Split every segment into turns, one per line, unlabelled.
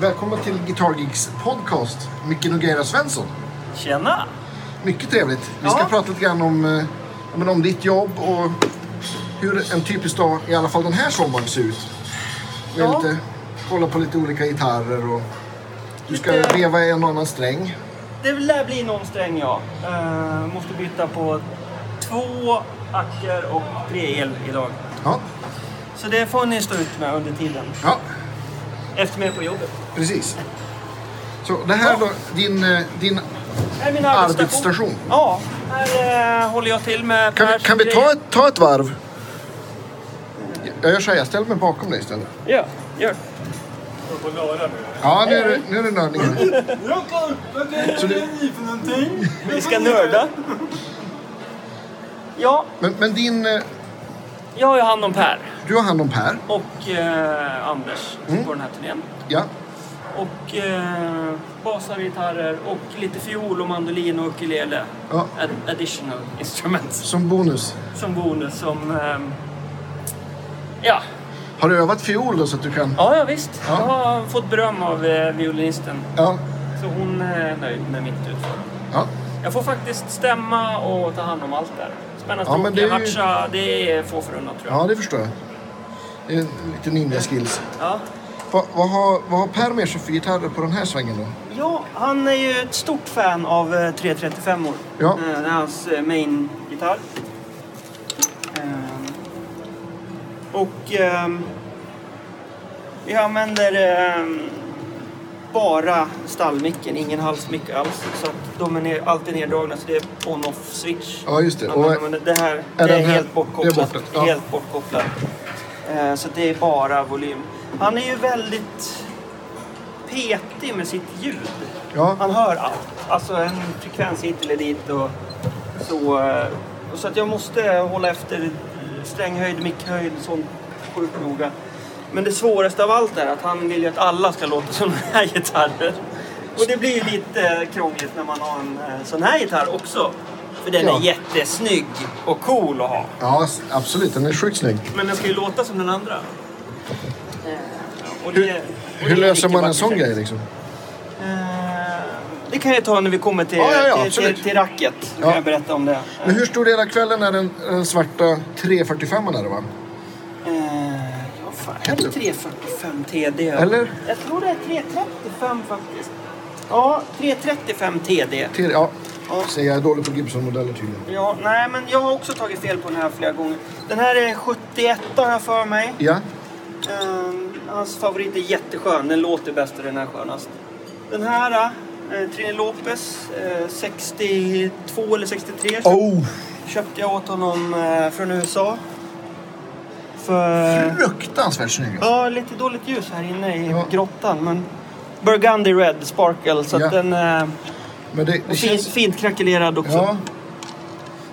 Välkommen till Guitar Geeks podcast. Micke Nogueira Svensson.
Tjena!
Mycket trevligt. Vi ska
Ja.
prata lite grann om, eh, om ditt jobb och hur en typisk dag, i alla fall den här sommaren, ser ut. Vi
Ja.
lite, kolla på lite olika gitarrer och du ska
Lite-
veva en och annan sträng.
Det lär bli någon sträng ja. Uh, måste byta på två ackor och tre el idag.
Ja,
Så det får ni stå ut med under tiden.
ja
Efter mig på jobbet.
precis. Så det här
Ja.
då, din, eh, din
Här är min
arbetsstation.
Ja, här eh, håller jag till med
Kan, vi, kan vi ta ett, ta ett varv? Jag gör så här, jag ställer mig bakom dig istället.
Ja, gör.
Ja, nu är det, nu är det nördningar. Så du,
Vi ska nörda. Ja,
men, men din, eh,
jag har ju hand om Per
du har hand om Per.
och eh, Anders
Mm.
på den här turnén.
Ja,
Och eh, basar, gitarrer och lite fiol och mandolin och ukulele.
ja.
Ad- additional instruments.
Som bonus.
Som bonus som... ehm, ja.
Har du övat fiol då så att du kan?
ja, ja visst.
Ja.
Jag har fått beröm av eh, violinisten.
Ja.
Så hon är nöjd med mitt utförande.
ja.
Jag får faktiskt stämma och ta hand om allt där. Spänna
Ja, men det är
matcha. Det är få förunnat tror jag.
Ja, det förstår jag. Det är lite ninja-skills.
Ja.
Va, vad, har, vad har Per med sig för gitarrer på den här svängen då?
Ja, han är ju ett stort fan av eh, 335 or
Ja.
Eh, Det är hans eh, main-gitarr. Och ehm, vi använder ehm, bara stallmicken, ingen halsmick alls. Så att de är ner, alltid neddragna så det är on-off switch.
Ja, just det. Och,
men, men det här
är
det är
här-
helt bortkopplat.
det är borta, ja.
Helt bortkopplat. Eh, så det är bara volym. Han är ju väldigt petig med sitt ljud.
ja,
Han hör allt. Alltså en frekvens hit eller dit och så. eh, och Så att jag måste hålla efter stränghöjd, mickhöjd, sånt sjukt noga. Men det svåraste av allt är att han vill ju att alla ska låta som den här gitarren. Och det blir ju lite krångligt när man har en eh, sån här gitarr också. För den
Ja.
är jättesnygg och cool att ha.
ja, absolut. Den är sjukt snygg.
Men den ska ju låta som den andra. Eh, och
Hur,
det- och
hur
det är
löser man en sån grej liksom?
Eh, Det kan jag ta när vi kommer till,
Ja, ja, ja,
till, till, till racket.
Ja.
Kan jag berätta om det.
Men hur stor del av kvällen är den, den svarta 345 är det va?
Är det 345 TD?
Eller?
Jag tror det är 335 faktiskt. Ja, 335 TD.
Till, ja,
Ja.
så jag är dålig på Gibson-modeller tydligen.
Ja, nej, men jag har också tagit fel på den här flera gånger. Den här är 71 har jag för mig.
Ja,
Eh, hans favorit är jätteskön. Den låter bäst och den är skönast. Den här, eh, Trini Lopez, eh, 62 eller 63.
oh,
Köpte jag åt honom eh, från USA. För...
fruktansvärt snygg.
Ja, lite dåligt ljus här inne i
Ja.
grottan. Men Burgundy Red Sparkle. Så
Ja.
den är
Men det, det
och
känns...
fint, fint krackelerad också.
Ja,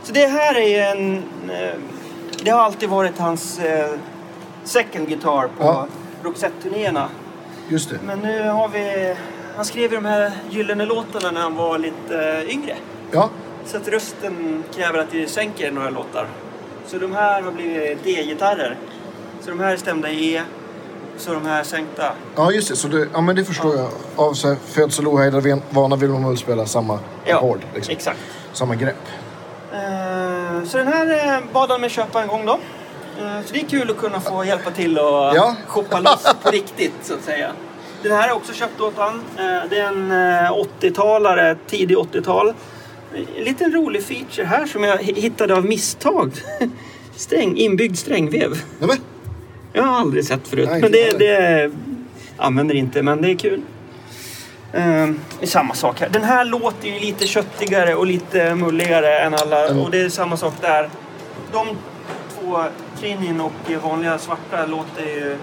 Så det här är en... eh, Det har alltid varit hans eh, second guitar på
Ja.
Roxette-turnéerna.
just det.
Men nu har vi... Han skrev ju de här gyllene låtarna när han var lite eh, yngre.
Ja,
Så att rösten kräver att vi sänker några låtar. Så de här har blivit D-gitarrer. Så de här är stämda i E. Så de här sänkta.
ja just det. Så det, ja, men det förstår jag. Av så här födsel ohejdad vana vill man väl spela samma
Ja,
ackord. Liksom.
exakt.
Samma grepp.
Eh, så den här eh, bad han mig köpa en gång då. Eh, så det är kul att kunna få hjälpa till och
Ja.
shoppa loss på riktigt så att säga. Den här är också köpt åt han. Det är en eh, 80-talare, tidig 80-tal. En liten rolig feature här som jag hi- hittade av misstag. Sträng, inbyggd strängvev.
Nej, men,
Jag har aldrig sett förut.
Nej,
men det, det använder inte, men det är kul. Ehm, det är samma sak här. Den här låter ju lite köttigare och lite mulligare än alla.
Mm.
Och det är samma sak där. De två, Trinin och vanliga svarta, låter ju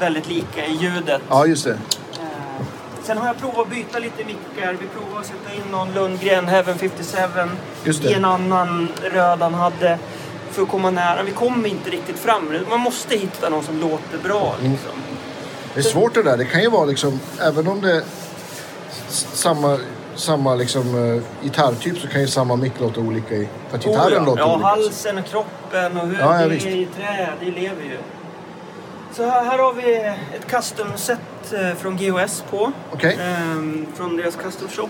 väldigt lika i ljudet.
ja, just det.
Sen har jag provat att byta lite mickar. Vi provade att sätta in någon Lundgren Heaven 57
Just det.
i en annan röd han hade för att komma nära. Vi kommer inte riktigt fram. Man måste hitta någon som låter bra.
Mm.
Liksom.
Det är svårt det där. Det kan ju vara liksom, även om det är samma, samma liksom, uh, gitarrtyp så kan ju samma mick låta olika i. För att gitarren
Oh, ja.
låter
ja,
olika.
halsen och kroppen och hur
Ja, ja,
det
visst.
är i trä, det lever ju. Så här, har vi ett custom set ett eh, från GOS på.
Okej.
Ehm, från deras custom shop.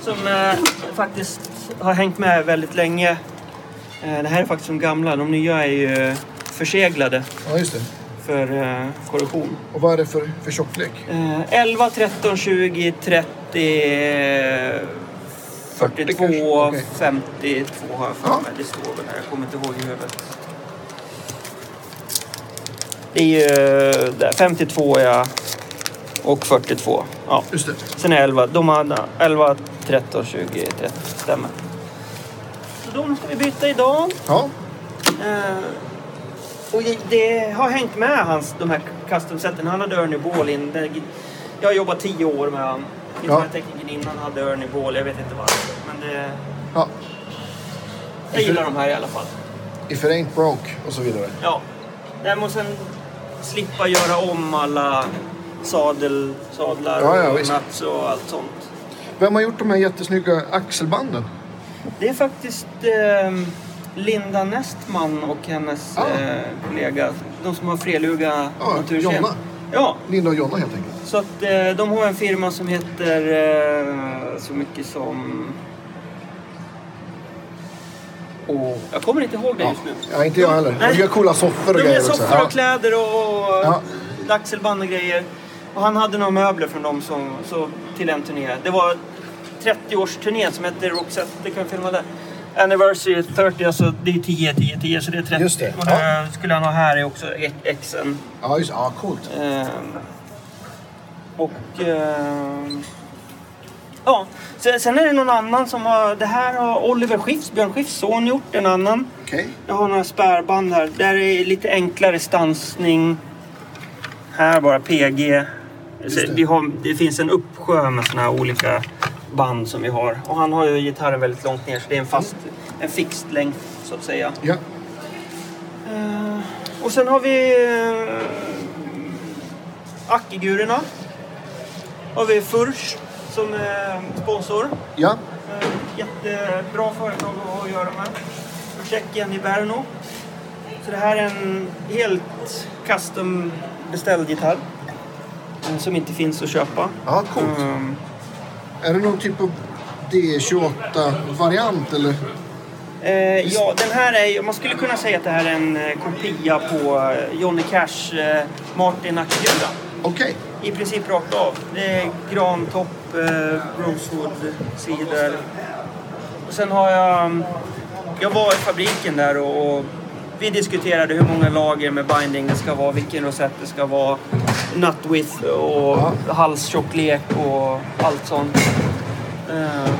Som eh, faktiskt har hängt med väldigt länge. Eh, det här är faktiskt de gamla. De nya är ju förseglade
Ja, just det.
för korrosion.
Och vad är det för, för tjocklek?
Eh, 11, 13, 20, 30, eh, 42,
kanske? Okej.
52 har jag för mig. Det står väl här. Jag kommer inte ihåg i huvudet. Det är ju eh, där, 52 ja. Och 42. Ja.
Just det.
Sen är 11. De har 11, 13, 20, 30. Stämmer. Så de ska vi byta idag.
Ja,
Eh, och det- har hängt med hans, de här custom-sätten. Han hade Ernie Ball in. Jag har jobbat tio år med han. Gitarrteknikern innan hade Ernie Ball. Jag vet inte varför. Men det,
ja.
jag gillar de här i alla fall.
If it ain't broke och så vidare.
Ja. Nej, sen slippa göra om alla sadel, sadlar
Ja, ja,
och
visst.
och allt sånt.
Vem har gjort de här jättesnygga axelbanden?
Det är faktiskt eh, Linda Nestman och hennes
Ah.
eh, kollega. De som har Freluga Naturkem.
Jonna.
Ja,
Linda och Jonna helt enkelt.
så att eh, de har en firma som heter eh, så mycket som... Åh, jag kommer inte ihåg det
Ja.
just nu.
ja, inte jag heller.
Nej.
De gör coola soffor och
De
grejer
gör
också.
soffor
Ja.
och kläder och, och
Ja.
axelband och grejer. Och han hade några möbler från dem som, så, till en turné. Det var 30-årsturnén som hette Roxette. Det kan jag filma där. Anniversary 30, alltså det är 10, 10, 10 så det är 30.
Just det,
Och det skulle han ha här är också Xen.
Ja, just Ja, coolt.
Ehm, och... ehm, ja, sen, sen är det någon annan som har... Det här har Oliver Skifs, Björn Skifs son gjort, en annan.
Okej.
Jag har några spärrband här. Där är lite enklare stansning. Här bara PG. Så
det.
Vi har, det finns en uppsjö med såna här olika band som vi har. Och han har ju gitarren väldigt långt ner så det är en fast, en fixed längd så att säga.
Ja.
Eh, och sen har vi uh, Ackigurerna. Har vi Furs som eh, sponsor.
Ja.
Eh, Jättebra företag att göra med. Från Tjeckien i Brno. Så det här är en helt custom beställd gitarr. Som inte finns att köpa.
Ja, coolt.
Mm,
Är det någon typ av D28-variant eller?
eh, ja, den här är man skulle kunna säga att det här är en eh, kopia på Johnny Cash eh, Martin Ackigura.
Okej.
I princip rakt av. Det är grantopp, eh, rosewood, cider. Och sen har jag... mm, Jag var i fabriken där och, och vi diskuterade hur många lager med binding det ska vara, vilken rosett det ska vara, nut width och halstjocklek och allt sånt. Eh,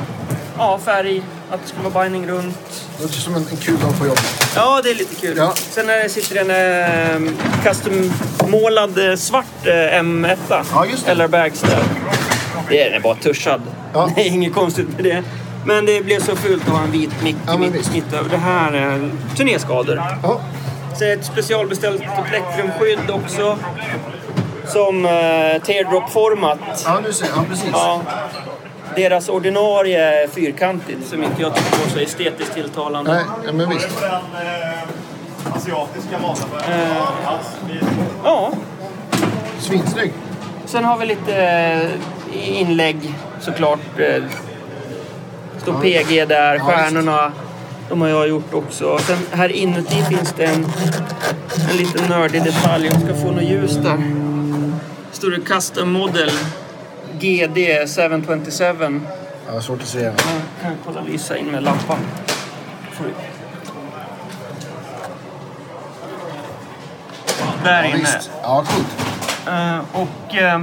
ja, färg, att det ska vara binding runt.
Det låter som en, en kul dag på jobbet.
Ja, det är lite kul.
Ja.
Sen är det, sitter en eh, custom-målad svart eh, M1.
Ja, just det.
Eller bags där. Det är bara tuschad.
Ja.
Det är inget konstigt med det. Men det blev så fult att ha en vit mick
Ja, men
mitt,
visst.
Det här är turnéskador.
Ja.
Så ett specialbeställt plektrumskydd också. Som eh, teardrop-format.
Ja, nu ser. Ja, precis.
Ja. Deras ordinarie är fyrkantigt som inte jag tycker var så estetiskt tilltalande.
Nej, men visst.
Den eh, asiatiska maten.
Ja,
Svinsnygg.
Sen har vi lite eh, inlägg såklart. Eh, står PG där, stjärnorna. De har jag gjort också. Sen här inuti finns det en, en liten nördig detalj. Jag ska få något ljus där. Står det Custom Model GD 727.
Ja, svårt att se.
Jag kan kolla lysa in med lampan. Får du- Där
Ja,
inne.
visst. Ja, coolt.
Eh, och eh,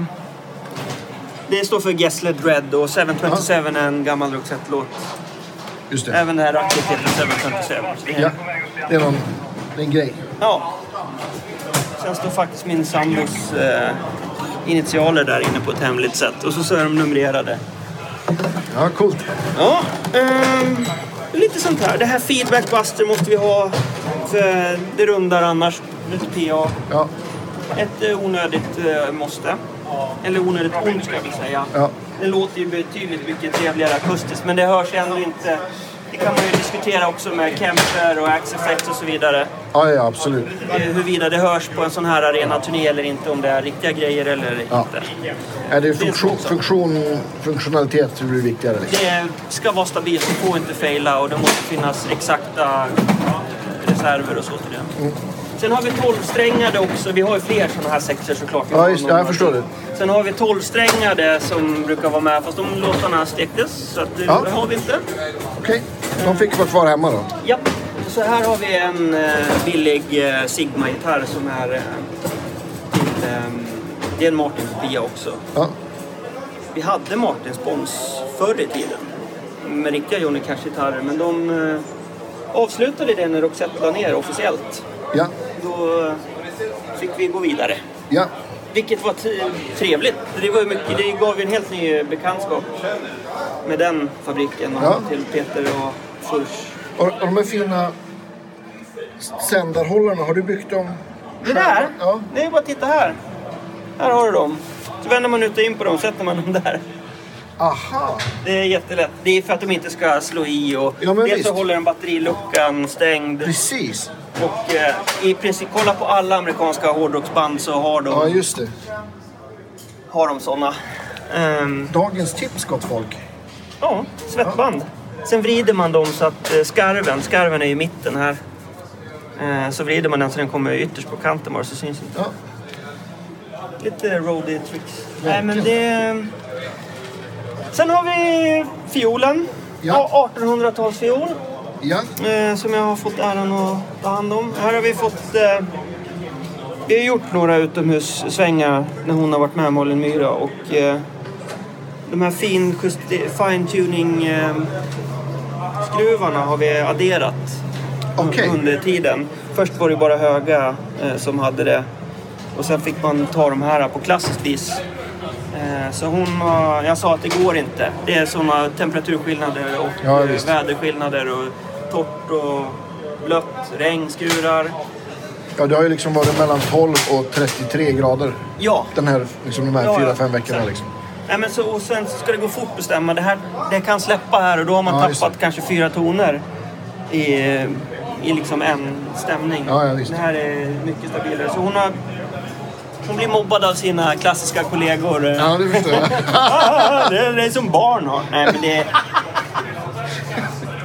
det står för Gessle Dread och 727 är en gammal Roxette-låt.
Just det.
Även det här racket heter 727. Det är-
Ja. Det är någon... Det är en grej.
ja. Sen står faktiskt min sambos eh, initialer där inne på ett hemligt sätt. Och så, så är de numrerade.
Ja, coolt.
Ja, ehm, lite sånt här. Det här feedback buster måste vi ha. För det rundar annars. Ett PA.
Ja.
Ett eh, onödigt eh, måste. Eller onödigt ont ska jag väl säga.
Ja.
Det låter ju betydligt mycket trevligare akustiskt men det hörs ändå inte Det kan man ju diskutera också med Kemper och Axeflex och så vidare.
Ja, ja, absolut.
Eh, Huruvida det hörs på en sån här arenaturné eller inte, om det är riktiga grejer eller
Ja.
inte.
Är det funktion, funktion, funktionalitet blir viktigare liksom?
Det ska vara stabilt, det får inte fejla och det måste finnas exakta reserver och så till det.
Mm.
Sen har vi 12-strängade också. Vi har ju fler sådana här sexor såklart.
Ja, just
några
Jag förstår det.
Sen har vi 12-strängade som brukar vara med, fast de låtarna stektes. Så att, det
Ja.
har vi inte.
Okej, de fick vara kvar hemma då.
Ja, så här har vi en eh, billig eh, Sigma-gitarr som är eh, till, ehm, det är en Martin-kopia också.
Ja,
Vi hade Martin Spons förr i tiden med riktiga Johnny Cash-gitarrer, men de avslutade det när Roxette la ner officiellt.
ja,
Då fick vi gå vidare.
ja.
Vilket var trevligt. Det, var mycket, det gav ju en helt ny bekantskap med den fabriken och
Ja.
till Peter och.
Och, och de här fina sändarhållarna, har du byggt dem?
Det där,
Ja.
det är bara att titta här. Här har du dem. Så vänder man ut och in på dem sätter man dem där.
Aha!
Det är jättelätt. Det är för att de inte ska slå i och
Ja,
dels så
visst.
håller den batteriluckan stängd.
Precis.
Och eh, i princip, kolla på alla amerikanska hårdrocksband så har de,
Ja, just det.
har de såna. Ehm,
Dagens tips, gott folk.
ja, svettband. Sen vrider man dem så att eh, skarven, skarven är i mitten här. Eh, så vrider man den så den kommer ytterst på kanten bara så syns inte.
Ja,
Lite roadie tricks. Nej men det... Sen har vi fiolen.
Ja.
Ja. 1800-talsfiol.
ja,
Eh, som jag har fått äran att ta hand om. Här har vi fått... Eh, vi har gjort några utomhussvängar när hon har varit med Malin Myra och eh, de här fin justi- fine tuning eh, skruvarna har vi adderat
Okej.
under tiden. Först var det bara höga eh, som hade det och sen fick man ta de här på klassiskt vis. Eh, så hon har, jag sa att det går inte. Det är sådana temperaturskillnader och
Ja,
eh, väderskillnader och torrt och blött, regnskurar.
ja, det har ju liksom varit mellan 12 och 33 grader.
Ja,
Den här, liksom de här
Ja,
fyra,
ja.
fem veckorna
Sen-
liksom.
Nej, men så, och sen ska det gå fort att bestämma. Det, här, det kan släppa här och då har man
Ja,
tappat kanske fyra toner i, i liksom en stämning.
Ja, ja.
Det här är mycket stabilare. Så hon, har, hon blir mobbad av sina klassiska kollegor.
Ja, det förstår jag.
Det, är, det är som barn har. Nej, men det...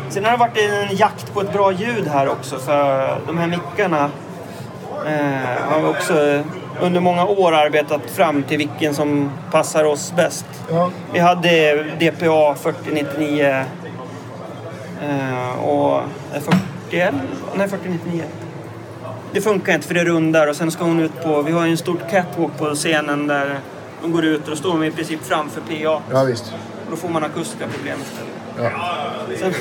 Sen har det varit en jakt på ett bra ljud här också för de här mickarna eh, har också under många år arbetat fram till vilken som passar oss bäst.
Ja,
Vi hade DPA 4099 eh, och eh, 41, nej 4099. Det funkar inte för det rundar och sen ska hon ut på, vi har ju en stor catwalk på scenen där de går ut och då står de i princip framför PA.
ja visst.
Och då får man akustiska problem istället.
Ja.
Sen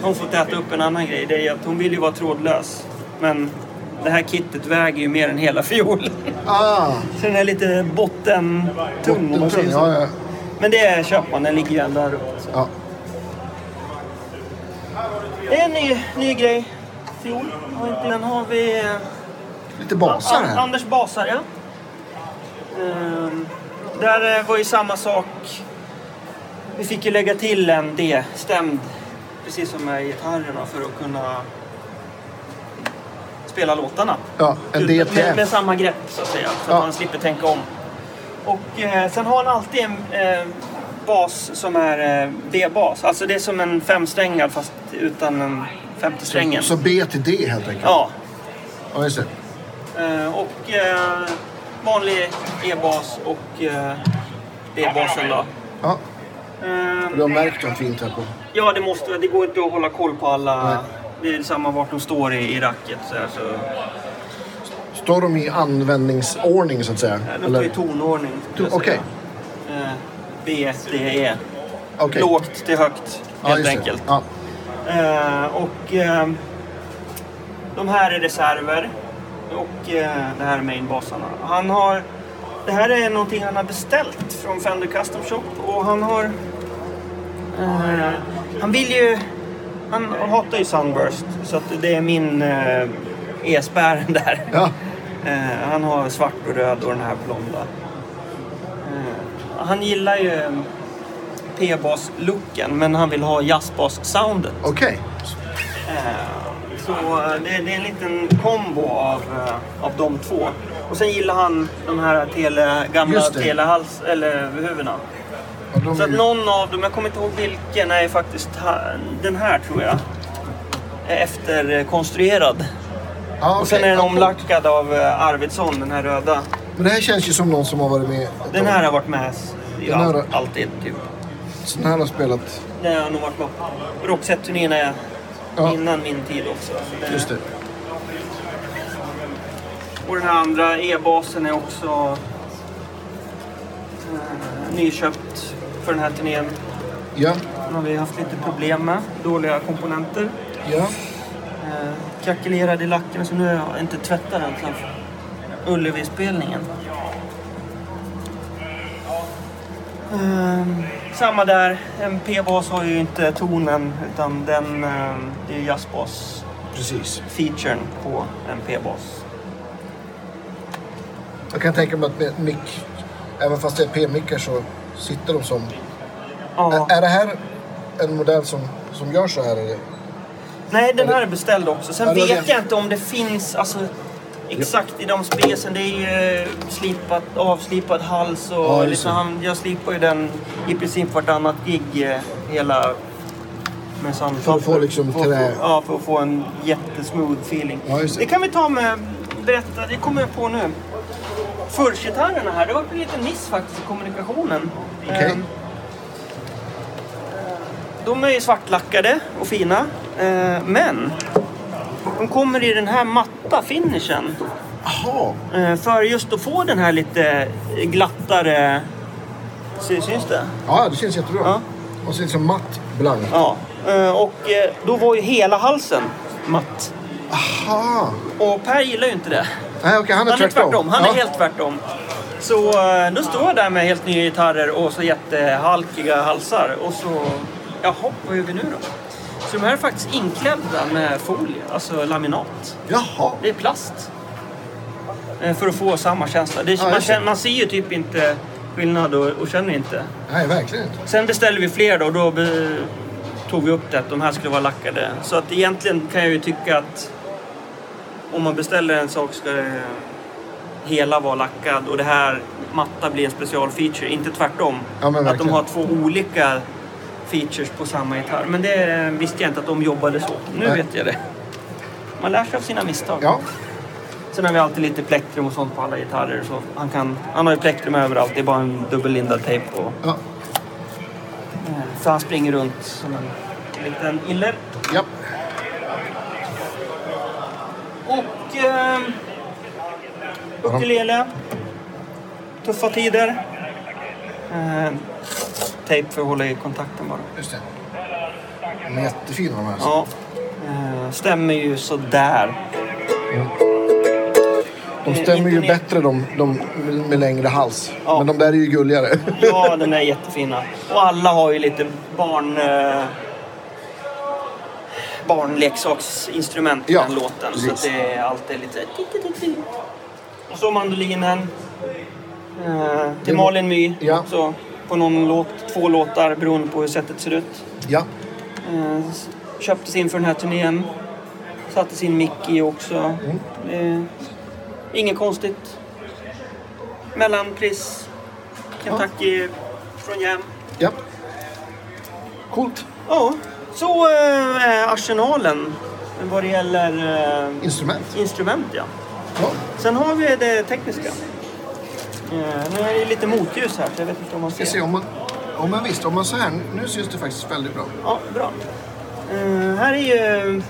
har hon fått äta upp en annan grej. Det är att hon vill ju vara trådlös. Men det här kittet väger ju mer än hela fiolen.
Ah,
Så den är lite bottentung om man säger så.
ja, ja.
Men det köper man, den ligger ju ändå här uppe. så.
ja.
Det är en ny, ny grej. Fiol. Den har vi... eh,
Lite basar här.
Anders basar, ja. Ehm, där eh, var ju samma sak. Vi fick ju lägga till en D-stämd, precis som med gitarrerna, för att kunna spela låtarna.
Ja, en
Med, med
DTM.
samma grepp, så att säga. Så
Ja.
att man slipper tänka om. Och eh, sen har han alltid en eh, bas som är eh, B-bas. Alltså det är som en femsträngad fast utan en femte strängen.
Så B till D helt enkelt.
Ja,
Ja, just det.
Eh, och eh, vanlig E-bas och eh, D-basen då.
Ja, du har märkt dem fint här på.
ja, det måste det går inte att hålla koll på alla.
Nej.
Det är samma vart de står i, i racket. Så här, så,
Står de i användningsordning så att säga?
eh, de står i tonordning.
Okej.
säga. Eh, B, D, E.
Okej.
Lågt till högt,
Ja,
helt
det.
enkelt.
Ja.
Eh, och eh, de här är reserver. Och eh, det här är mainbasarna. Han har... Det här är någonting han har beställt från Fender Custom Shop och han har... Eh, han vill ju... Han hatar ju Sunburst så att det är min eh, e-spärren där.
Ja.
Eh, han har svart och röd och den här blonda. Eh, han gillar ju P-bas-looken, men han vill ha jazzbas-soundet.
Okej.
Så eh, det, det är en liten kombo av, eh, av de två. Och sen gillar han de här tele, gamla telehals eller huvudena.
Ja, de
Så
är
att någon av dem, jag kommer inte ihåg vilken, är faktiskt den här tror jag. Är efterkonstruerad.
Ja,
Och sen är den omlackad av eh, Arvidsson, den här röda.
Men det här känns ju som någon som har varit med.
Den här har varit med
Den här
all, alltid typ.
Så den här har spelat...
Den har nog varit på Roxette-turnéerna
Ja.
innan min tid också. Så det-
Just det.
Och den här andra e-basen är också eh, nyköpt för den här turnén.
Ja.
Den har vi haft lite problem med. Dåliga komponenter.
Ja.
Eh, krackelerad i lacken så nu har jag inte tvättat den sen Ullevi-spelningen. Ehm, samma där. En P-bas har ju inte tonen utan den, ehm, det är jazzbas
Precis.
featuren på en P-bas.
Jag kan tänka mig att mick, även fast det är p-mickar så sitter de som...
Ja.
Är, är det här en modell som, som gör så här? Eller?
Nej, den här är beställd också. Sen vet jag inte om det finns alltså, exakt i de specen. Det är ju slipat, avslipad hals och
Ja,
liksom, han, jag slipar ju den i princip vartannat gig eh, hela med sand.
För att få liksom
för,
trä-
Ja, för att få en jättesmooth feeling.
Ja, det
kan vi ta med, berätta, det kommer jag på nu. Förgitarrerna här, det var en liten miss faktiskt i kommunikationen.
Okej.
Ehm, de är ju svartlackade och fina. Eh, men de kommer i den här matta finishen.
Jaha.
Eh, för just att få den här lite glattare... Sy- Syns det?
Ja, det känns jättebra.
Ja.
Och så liksom matt blank.
Ja. Eh, och eh, då var ju hela halsen matt.
Aha.
Och Per gillar ju inte det.
Nej, okej, han är
Han är
tvärtom.
tvärtom. Han
ja.
är helt tvärtom. Så eh, då står jag där med helt nya gitarrer och så jättehalkiga halsar. Och så, jaha, vad gör vi nu då? Så de här är faktiskt inklädda med folie, alltså laminat.
Jaha.
Det är plast. Eh, För att få samma känsla. Det,
Ja,
man, känner, man ser ju typ inte skillnad och, och känner inte.
Nej, verkligen inte.
Sen beställde vi fler då och då be, tog vi upp det att de här skulle vara lackade. Så att egentligen kan jag ju tycka att om man beställer en sak ska det hela vara lackad och det här matta blir en specialfeature, inte tvärtom.
Ja,
att de
verkligen.
har två olika features på samma gitarr. Men det visste jag inte att de jobbade så. Nu
Nej.
vet jag det. Man lär sig av sina misstag.
Ja.
Sen har vi alltid lite plektrum och sånt på alla gitarrer. Så han, kan, han har ju plektrum överallt. Det är bara en dubbellindad tejp.
Ja.
så han springer runt som en liten iller.
ja.
Och... Eh, ukulele. Tuffa tider. Eh, tejp för att hålla i kontakten bara.
Just det. De är jättefina de här.
Ja. Eh, stämmer ju sådär.
De stämmer ju bättre de, de med längre hals.
Ja.
Men de där är ju gulligare.
Ja, den är jättefina. Och alla har ju lite barn... Eh, barnleksaksinstrument i
Ja,
den låten. Så
precis.
att det är alltid lite... Och så mandolinen. Eh, till Malin My
Ja.
också. På någon låt, två låtar beroende på hur sättet ser ut.
Ja.
Eh, köptes in för den här turnén. Sattes in mick i också.
Mm.
Eh, inget konstigt. Mellanpris. Kentucky från Jam.
Ja. Coolt.
Ja, så eh, arsenalen vad det gäller eh,
Instrument.
instrument. Ja.
Ja.
Sen har vi det tekniska. Eh, nu är det lite motljus här så jag vet inte om man ser.
se om man... Om man visst, om man så här. Nu syns det faktiskt väldigt bra.
Ja, bra. Eh, här är ju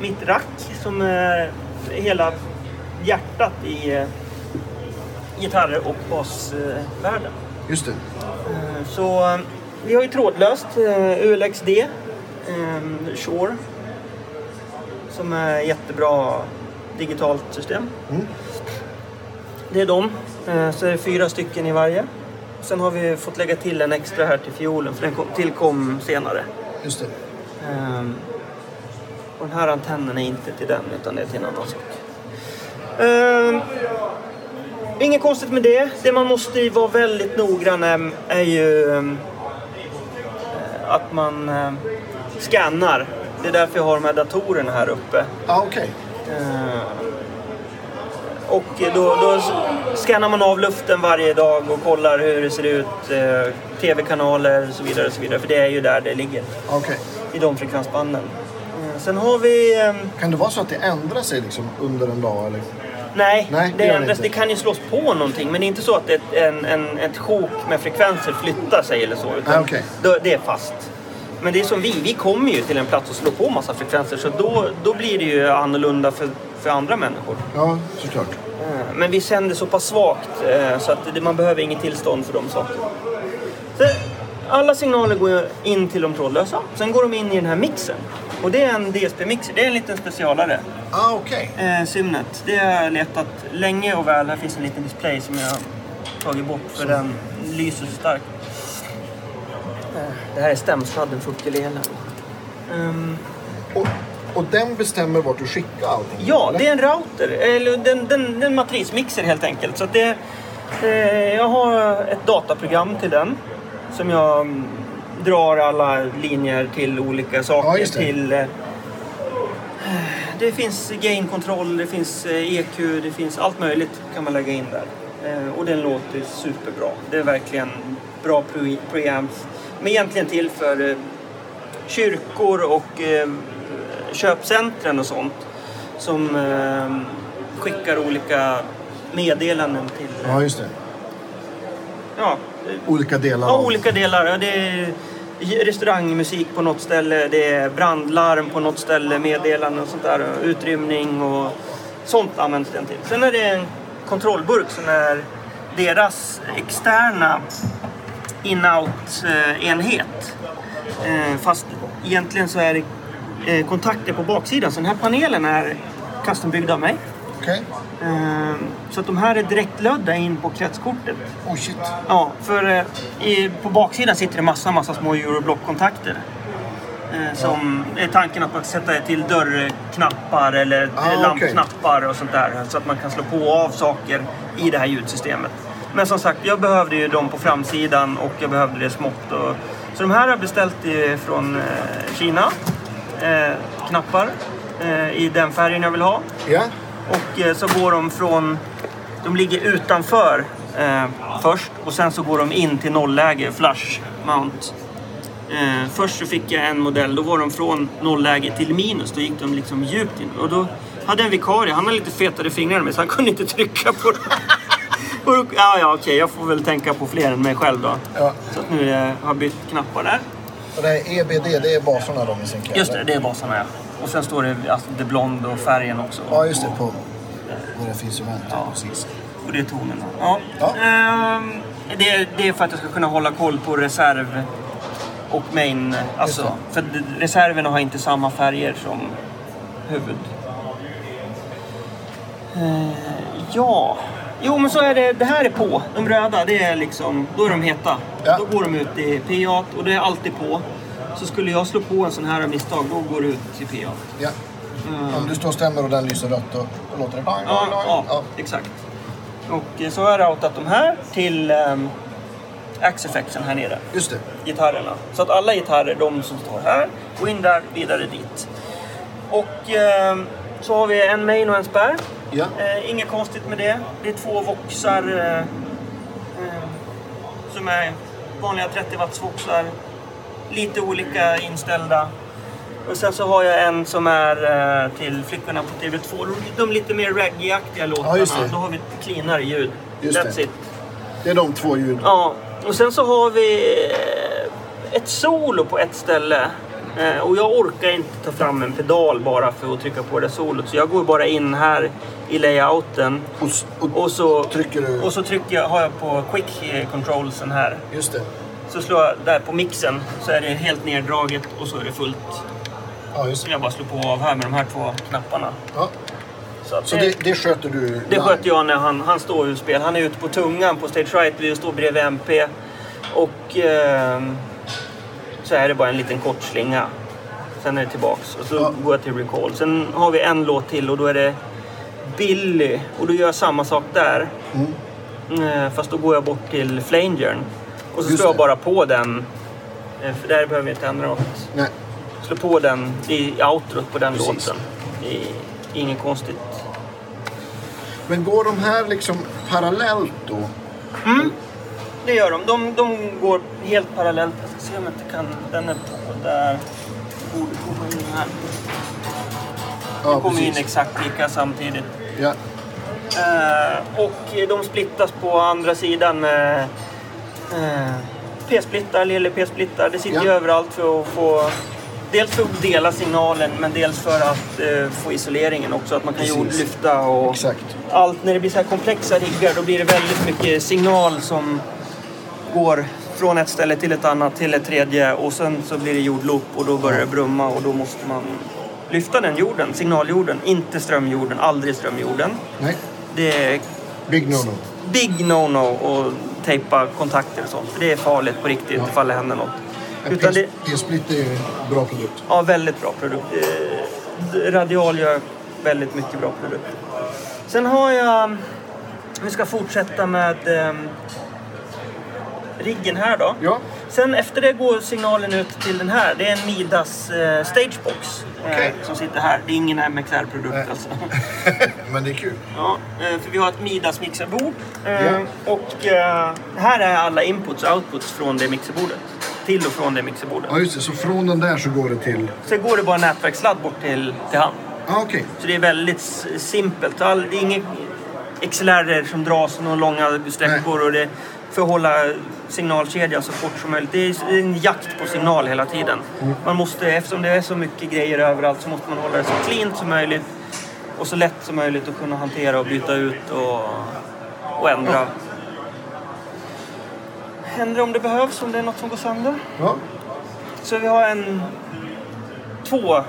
mitt rack som är hela hjärtat i uh, gitarrer och basvärlden.
Just det.
Eh, så eh, vi har ju trådlöst ULXD eh, Shure som är jättebra digitalt system.
Mm.
Det är de. Eh, så är det fyra stycken i varje. Sen har vi fått lägga till en extra här till fiolen för den kom, tillkom senare.
Just det.
Ehm, och den här antennen är inte till den utan det är till en annan sak. Ehm, inget konstigt med det. Det man måste vara väldigt noggrann med är ju ehm, att man eh, scannar. Det är därför jag har de här datorerna här uppe.
Ja, okej.
Eh, och då, då scannar man av luften varje dag och kollar hur det ser ut. Eh, Tv-kanaler och så vidare. Och så vidare. För det är ju där det ligger.
Okej.
I de frekvensbanden. Eh, sen har vi... Eh,
Kan det vara så att det ändrar sig liksom under en dag? Eller?
nej,
Nej, det
det,
det
ändras, det kan ju slås på någonting. Men det är inte så att ett, en, en, ett sjok med frekvenser flyttar sig eller så. Utan
Nej, okej.
då, det är fast. Men det är som vi, vi kommer ju till en plats och slår på massa frekvenser. Så då, då blir det ju annorlunda för, för andra människor.
Ja, såklart.
Eh, Men vi sänder så pass svagt eh, så att man behöver inget tillstånd för de sakerna. Så alla signaler går in till de trådlösa. Sen går de in i den här mixen. Och det är en DSP-mixer. Det är en liten specialare.
Ah, okej.
Eh, Symnet. Det har jag letat länge och väl. Här finns en liten display som jag har tagit bort för den lyser så starkt. Det här är stämsladden för ukulelen. Um,
Och, och den bestämmer vart du skickar allting?
Ja,
eller?
det är en router. Eller den, den, den matrismixer helt enkelt. Så det, eh, jag har ett dataprogram till den. Som jag mm, drar alla linjer till olika saker.
Ja, det.
Till, eh, det finns gain-kontroll, det finns eh, EQ, det finns allt möjligt kan man lägga in där. Eh, och den låter superbra. Det är verkligen bra pre- Men egentligen till för eh, kyrkor och eh, köpcentren och sånt som eh, skickar olika meddelanden till
Ja, just det.
ja,
Olika delar
ja, olika delar. Det är restaurangmusik på något ställe, det är brandlarm på något ställe, meddelanden och sånt där, utrymning och sånt används den till. Sen är det en kontrollburk som är deras externa in-out-enhet. Eh, Fast egentligen så är det eh, kontakter på baksidan. Så den här panelen är custombyggd av mig.
Okej.
Eh, Så att de här är direktlödda in på kretskortet.
Oh shit.
Ja, för på baksidan sitter det massa, massa små euroblock-kontakter. Som är tanken att man ska sätta till dörrknappar eller
Ah,
lampknappar och sånt där. Så att man kan slå på och av saker i det här ljudsystemet. Men som sagt, jag behövde ju dem på framsidan och jag behövde det smått. Och, så de här har jag beställt från eh, Kina. Eh, knappar eh, i den färgen jag vill ha.
Ja.
Och eh, så går de från... De ligger utanför eh, först och sen så går de in till nollläge, flush mount. Eh, först så fick jag en modell, då var de från nollläge till minus. Då gick de liksom djupt in. Och då hade jag en vikarie, han hade lite fetare fingrar än mig så han kunde inte trycka på det. Och ja, ja, okej, jag får väl tänka på fler än mig själv då.
ja.
Så att nu eh, har jag bytt knappar där.
Och det här EBD, det är baserna de i sin kläder?
Just det, det är basarna ja. Och sen står det alltså, det blond och färgen också.
Ja, just det. På ju med.
Ja.
Precis.
Och det är tonerna. Ja.
Ja.
Ehm, det, är, det är för att jag ska kunna hålla koll på reserv och main. Alltså, för reserverna har inte samma färger som huvud. Eh, ja. Jo, men så är det. Det här är på. De röda, det är liksom... Då är de heta.
Ja.
Då går de ut i PA och det är alltid på. Så skulle jag slå på en sån här av misstag, då går det ut till PA.
Ja. Om du står och stämmer och den lyser rött, då, låter det bang,
Ja,
bang, bang.
ja,
Ja.
exakt. Och eh, så har jag routat de här till um, Axe-effekten här nere.
Just det.
Gitarrerna. Så att alla gitarrer, de som står här, går in där, vidare dit. Och ehm, så har vi en main och en spärr.
Ja.
Eh, inget konstigt med det. Det är två voxar eh, eh, som är vanliga 30 watts voxar. Lite olika inställda. Och sen så har jag en som är eh, till flickorna på TV2. De lite mer reggae-aktiga låtarna.
Ja.
Då har vi ett cleanare ljud.
Just
That's
det.
it.
Det är de två ljuden.
Ja, och sen så har vi eh, ett solo på ett ställe. Eh, Och jag orkar inte ta fram en pedal bara för att trycka på det solot. Så jag går bara in här i layouten.
Och, och,
Och så
Trycker du-
Och så trycker jag, har jag på quick eh, controlsen här.
Just det.
Så slår jag där på mixen så är det helt neddraget och så är det fullt.
Ja, just
Så
det.
jag bara slår på och av här med de här två knapparna.
Ja.
Så,
Så det, det sköter du
det
live?
sköter jag när han, han står ur spel. Han är ute på tungan på Stage Right. Vi står bredvid MP. Och ehm, så är det bara en liten kort slinga. Sen är det tillbaks och så
Ja.
går jag till recall. Sen har vi en låt till och då är det Billy. Och då gör jag samma sak där. Eh, fast då går jag bort till Flangern. Och så
Just
slår jag
det.
bara på den Eh, För där behöver vi inte ändra något.
Nej.
Slå på den i outrot på den
Precis.
låten. Det är inget konstigt.
Men går de här liksom parallellt då?
Det gör de. De, de går helt parallellt. Jag ska se om jag inte kan... Den är på där. Borde komma in här.
Ja,
De kommer in
precis.
exakt lika samtidigt.
Ja.
Eh, och de splittas på andra sidan med eh, P-splittar, lille P-splittar. Det sitter ju
Ja.
överallt för att få... Dels för att dela signalen men dels för att eh, få isoleringen också. Att man kan
Precis.
jordlyfta och
Exakt.
allt. När det blir så här komplexa riggar då blir det väldigt mycket signal som går från ett ställe till ett annat till ett tredje och sen så blir det jordloop och då börjar det brumma och då måste man lyfta den jorden, signaljorden, inte strömjorden, aldrig strömjorden.
Nej.
Det är
Big no-no.
big no-no att tejpa kontakter och sånt. För det är farligt på riktigt
Ja.
ifall det händer något. Utan det,
P-split är en bra produkt.
ja, väldigt bra produkt. Eh, Radial gör väldigt mycket bra produkter. Sen har jag... Vi ska fortsätta med eh, riggen här då.
Ja.
Sen efter det går signalen ut till den här. Det är en Midas eh, Stagebox eh,
Okej.
som sitter här. Det är ingen MXR-produkt alltså.
Men det är kul.
Ja, eh, för vi har ett Midas mixerbord. Eh,
Ja.
Och eh, här är alla inputs och outputs från det mixerbordet. Till och från det mixerbordet.
Ja, just det. Så från den där så går det till...
Sen går det bara en nätverkssladd bort till, till han.
Ja, okej.
Så det är väldigt simpelt. All, det är inga XLR som dras några långa sträckor och det för att hålla signalkedjan så fort som möjligt. Det är en jakt på signal hela tiden. Man måste, eftersom det är så mycket grejer överallt så måste man hålla det så cleant som möjligt och så lätt som möjligt att kunna hantera och byta ut och, och ändra. Ändra om det behövs, om det är något som går sönder.
Ja.
Så vi har en, två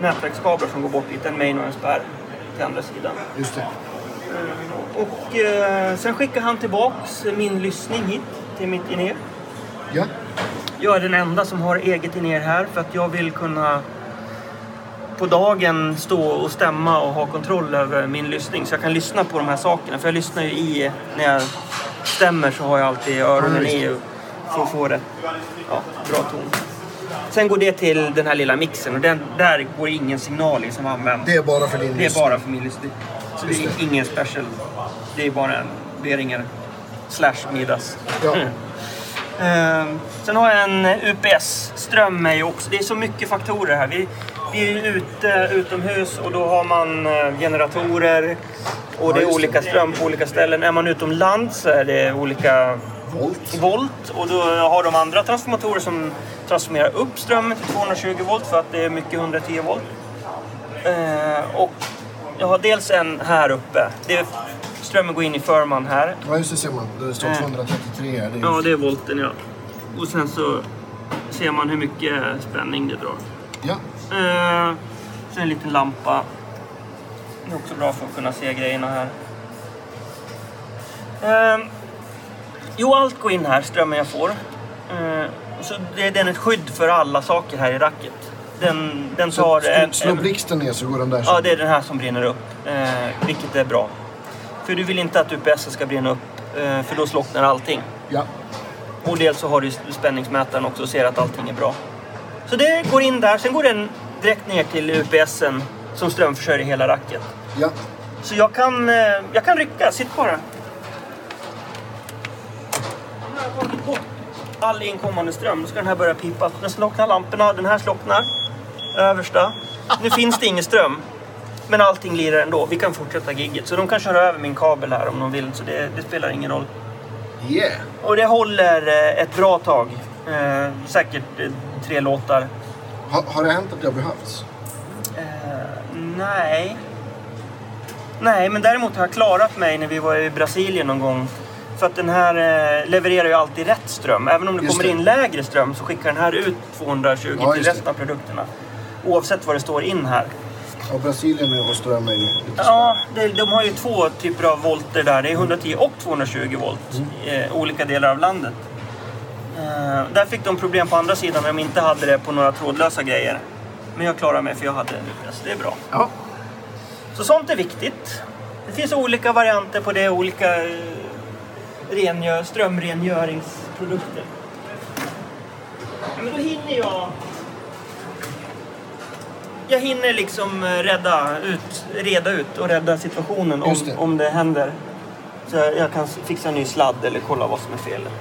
nätverkskablar som går bort dit, en main och en spärr till andra sidan.
Just det.
Och eh, sen skickar han tillbaks min lyssning hit till mitt INER.
Ja.
Jag är den enda som har eget INER här för att jag vill kunna på dagen stå och stämma och ha kontroll över min lyssning. Så jag kan lyssna på de här sakerna. För jag lyssnar ju i, när jag stämmer så har jag alltid öronen
Ja,
i för att få rätt ja, bra ton. Sen går det till den här lilla mixen och den, där går ingen signal i som används.
Det är bara för din
Det är
lyssning.
bara för min lyssning. Så det är
det.
ingen special. Det är bara en Behringer slash Midas.
Ja.
Ehm, sen har jag en UPS. Ström är ju också... Det är så mycket faktorer här. Vi, vi är ju ute utomhus och då har man eh, generatorer och det är olika ström på olika ställen. Är man utomlands så är det olika
Volt.
volt och då har de andra transformatorer som transformerar upp strömmen till 220 volt för att det är mycket 110 volt. Eh, och jag har dels en här uppe. Det strömmen går in i förman här.
Ja, just det ser man. Det står
Eh.
233 här. Det är
Ja, det är volten ja. Och sen så ser man hur mycket spänning det drar.
ja.
Eh, sen en liten lampa. Det är också bra för att kunna se grejerna här. Eh, jo, allt går in här, strömmen jag får. Eh, så det, den är ett skydd för alla saker här i racket. Den, den
Så
tar...
slå,
en-
slå
en-
blixten ner så går den där.
Ja, det är den här som brinner upp. Eh, vilket är bra. För du vill inte att UPS ska brinna upp, eh, för då slocknar allting.
Ja.
Och dels så har du spänningsmätaren också och ser att allting är bra. Så det går in där. Sen går den direkt ner till UPSen som strömförsörjer hela racket.
Ja.
Så jag kan, eh, jag kan rycka. Sitt bara. Nu har jag tagit bort all inkommande ström. Då ska den här börja pipa. Den slocknar lamporna. Den här slocknar. Översta. Nu finns det ingen ström. Men allting lirar ändå. Vi kan fortsätta gigget. Så de kan köra över min kabel här om de vill. Så det, det spelar ingen roll.
Yeah.
Och det håller eh, ett bra tag. Eh, säkert eh, tre låtar.
Ha, har det hänt att det har behövts?
Eh, nej. Nej, men däremot har jag klarat mig när vi var i Brasilien någon gång. För att den här eh, levererar ju alltid rätt ström. Även om det
Just
kommer
det.
in lägre ström så skickar den här ut 220
Ja,
till
det.
resten av produkterna. Oavsett vad det står in här.
Ja, Brasilien och ström är ju
Ja, det, de har ju två typer av volter där. Det är 110 och 220 volt i eh, olika delar av landet. Eh, där fick de problem på andra sidan när de inte hade det på några trådlösa grejer. Men jag klarade mig för jag hade så det är bra.
Ja.
Så sånt är viktigt. Det finns olika varianter på det, olika eh, rengör, strömrengöringsprodukter. Ja, men då hinner jag... Jag hinner liksom eh, rädda ut, reda ut och rädda situationen om,
det.
om det händer. Så jag, jag kan fixa en ny sladd eller kolla vad som är felet.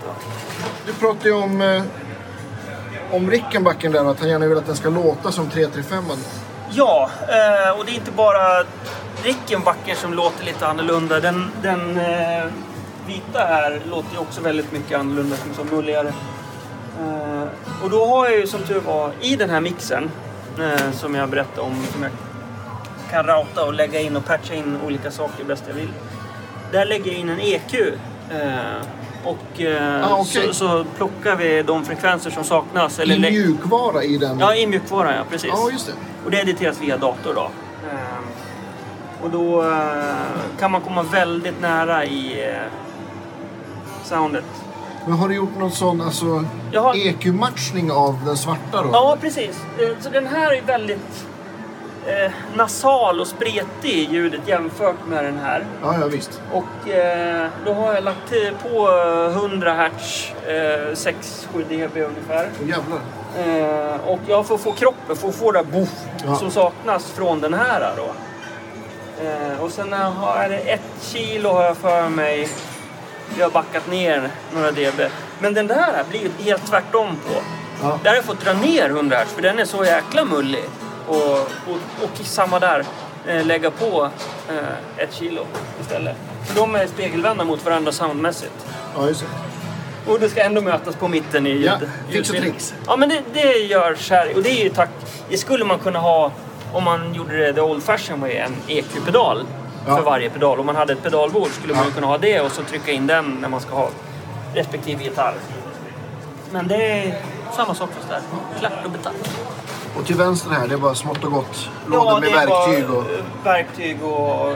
Du pratade ju om, eh, om Rickenbacken där, att han gärna vill att den ska låta som 335.
Ja, eh, och det är inte bara Rickenbacken som låter lite annorlunda. Den, den eh, vita här låter ju också väldigt mycket annorlunda, som mulligare. Eh, och då har jag ju som tur var i den här mixen, eh, som jag berättade om, som jag kan rauta och lägga in och patcha in olika saker bäst jag vill. Där lägger jag in en EQ. Eh, och eh,
Ah, okej.
så, så plockar vi de frekvenser som saknas. Eller
I mjukvara i den.
Ja, i mjukvaran ja, precis.
Ja, just det.
Och det editeras via dator då. Ehm, och då eh, kan man komma väldigt nära i eh, soundet.
Men har du gjort någon sån alltså,
har-
EQ-matchning av den svarta då?
Ja, precis. Eh, Så den här är väldigt eh, nasal och spretig i ljudet jämfört med den här.
Ja, ja visst.
Och eh, då har jag lagt på eh, 100 Hz, eh, 6-7 dB ungefär.
Åh jävlar.
Eh, och jag får få kroppen, får få det boff
Ja.
som saknas från den här då. Eh, och sen har jag det ett kilo har jag för mig. Jag har backat ner några dB. Men den där blir ju helt tvärtom på.
Ja.
Där har jag fått dra ner 100 Hz för den är så jäkla mullig. Och, och, och samma där, eh, lägga på eh, ett kilo istället. För de är spegelvända mot varandra soundmässigt.
Ja, just det.
Och det ska ändå mötas på mitten i ljud.
Ja, fix och tricks.
Ja, men det, det görs här. Och det är ju tack... Det skulle man kunna ha om man gjorde det the old fashion way, en EQ-pedal
Ja.
för varje pedal. Om man hade ett pedalbord skulle man
Ja.
kunna ha det och så trycka in den när man ska ha respektive gitarr. Men det är samma sak fast där. Klart och betalt.
Och till vänster här, det är bara smått och gott. Lådor med
är bara,
verktyg och...
verktyg och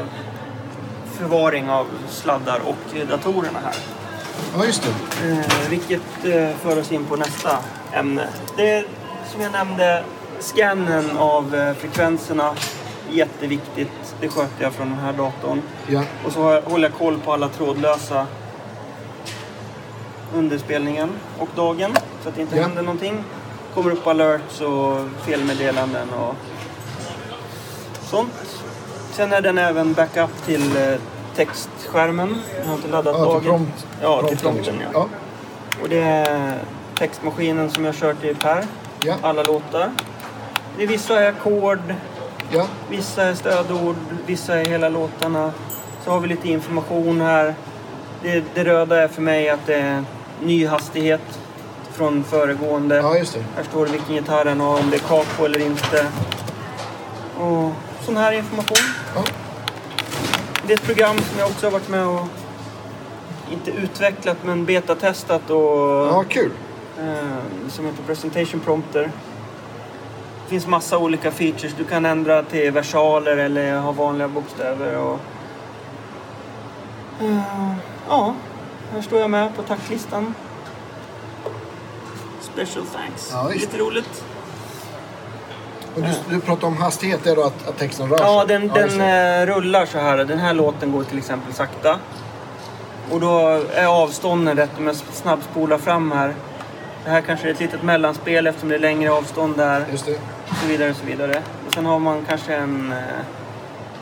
förvaring av sladdar och datorerna här.
Ja, just det.
Eh, vilket eh, för oss in på nästa ämne. Det är som jag nämnde, scannen av eh, frekvenserna. Jätteviktigt. Det sköter jag från den här datorn.
Ja.
Och så jag- håller jag koll på alla trådlösa under spelningen och dagen. Så att det inte
Ja.
händer någonting. Kommer upp alerts och felmeddelanden och sånt. Sen är den även backup till eh, textskärmen. Jag har inte laddat
Ja,
dagen.
prompt.
Ja, till
prompten,
ja.
ja.
Och det är textmaskinen som jag kör till Per.
Ja.
Alla låtar. Det är vissa ackord,
Ja.
vissa är stödord, vissa är hela låtarna. Så har vi lite information här. Det, det röda är för mig att det är ny hastighet från föregående.
ja, just det.
Här står det vilken gitarr den har, om det är capo eller inte. Och sån här information.
Ja.
Det är ett program som jag också har varit med och inte utvecklat men betatestat och
ja, kul.
eh, som heter Presentation Prompter. Finns massa olika features. Du kan ändra till versaler eller ha vanliga bokstäver. Och, Eh, ja, här står jag med på tacklistan. Special thanks.
Ja.
Lite roligt.
Och du, du pratar om hastighet, är då att, att texten rör sig?
Ja, den,
just
den eh, rullar så här. Den här låten går till exempel sakta. Och då är avstånden rätt om jag snabbspolar fram här. Det här kanske är ett litet mellanspel eftersom det är längre avstånd där.
Just det.
Och så vidare och så vidare. Och sen har man kanske en... Eh,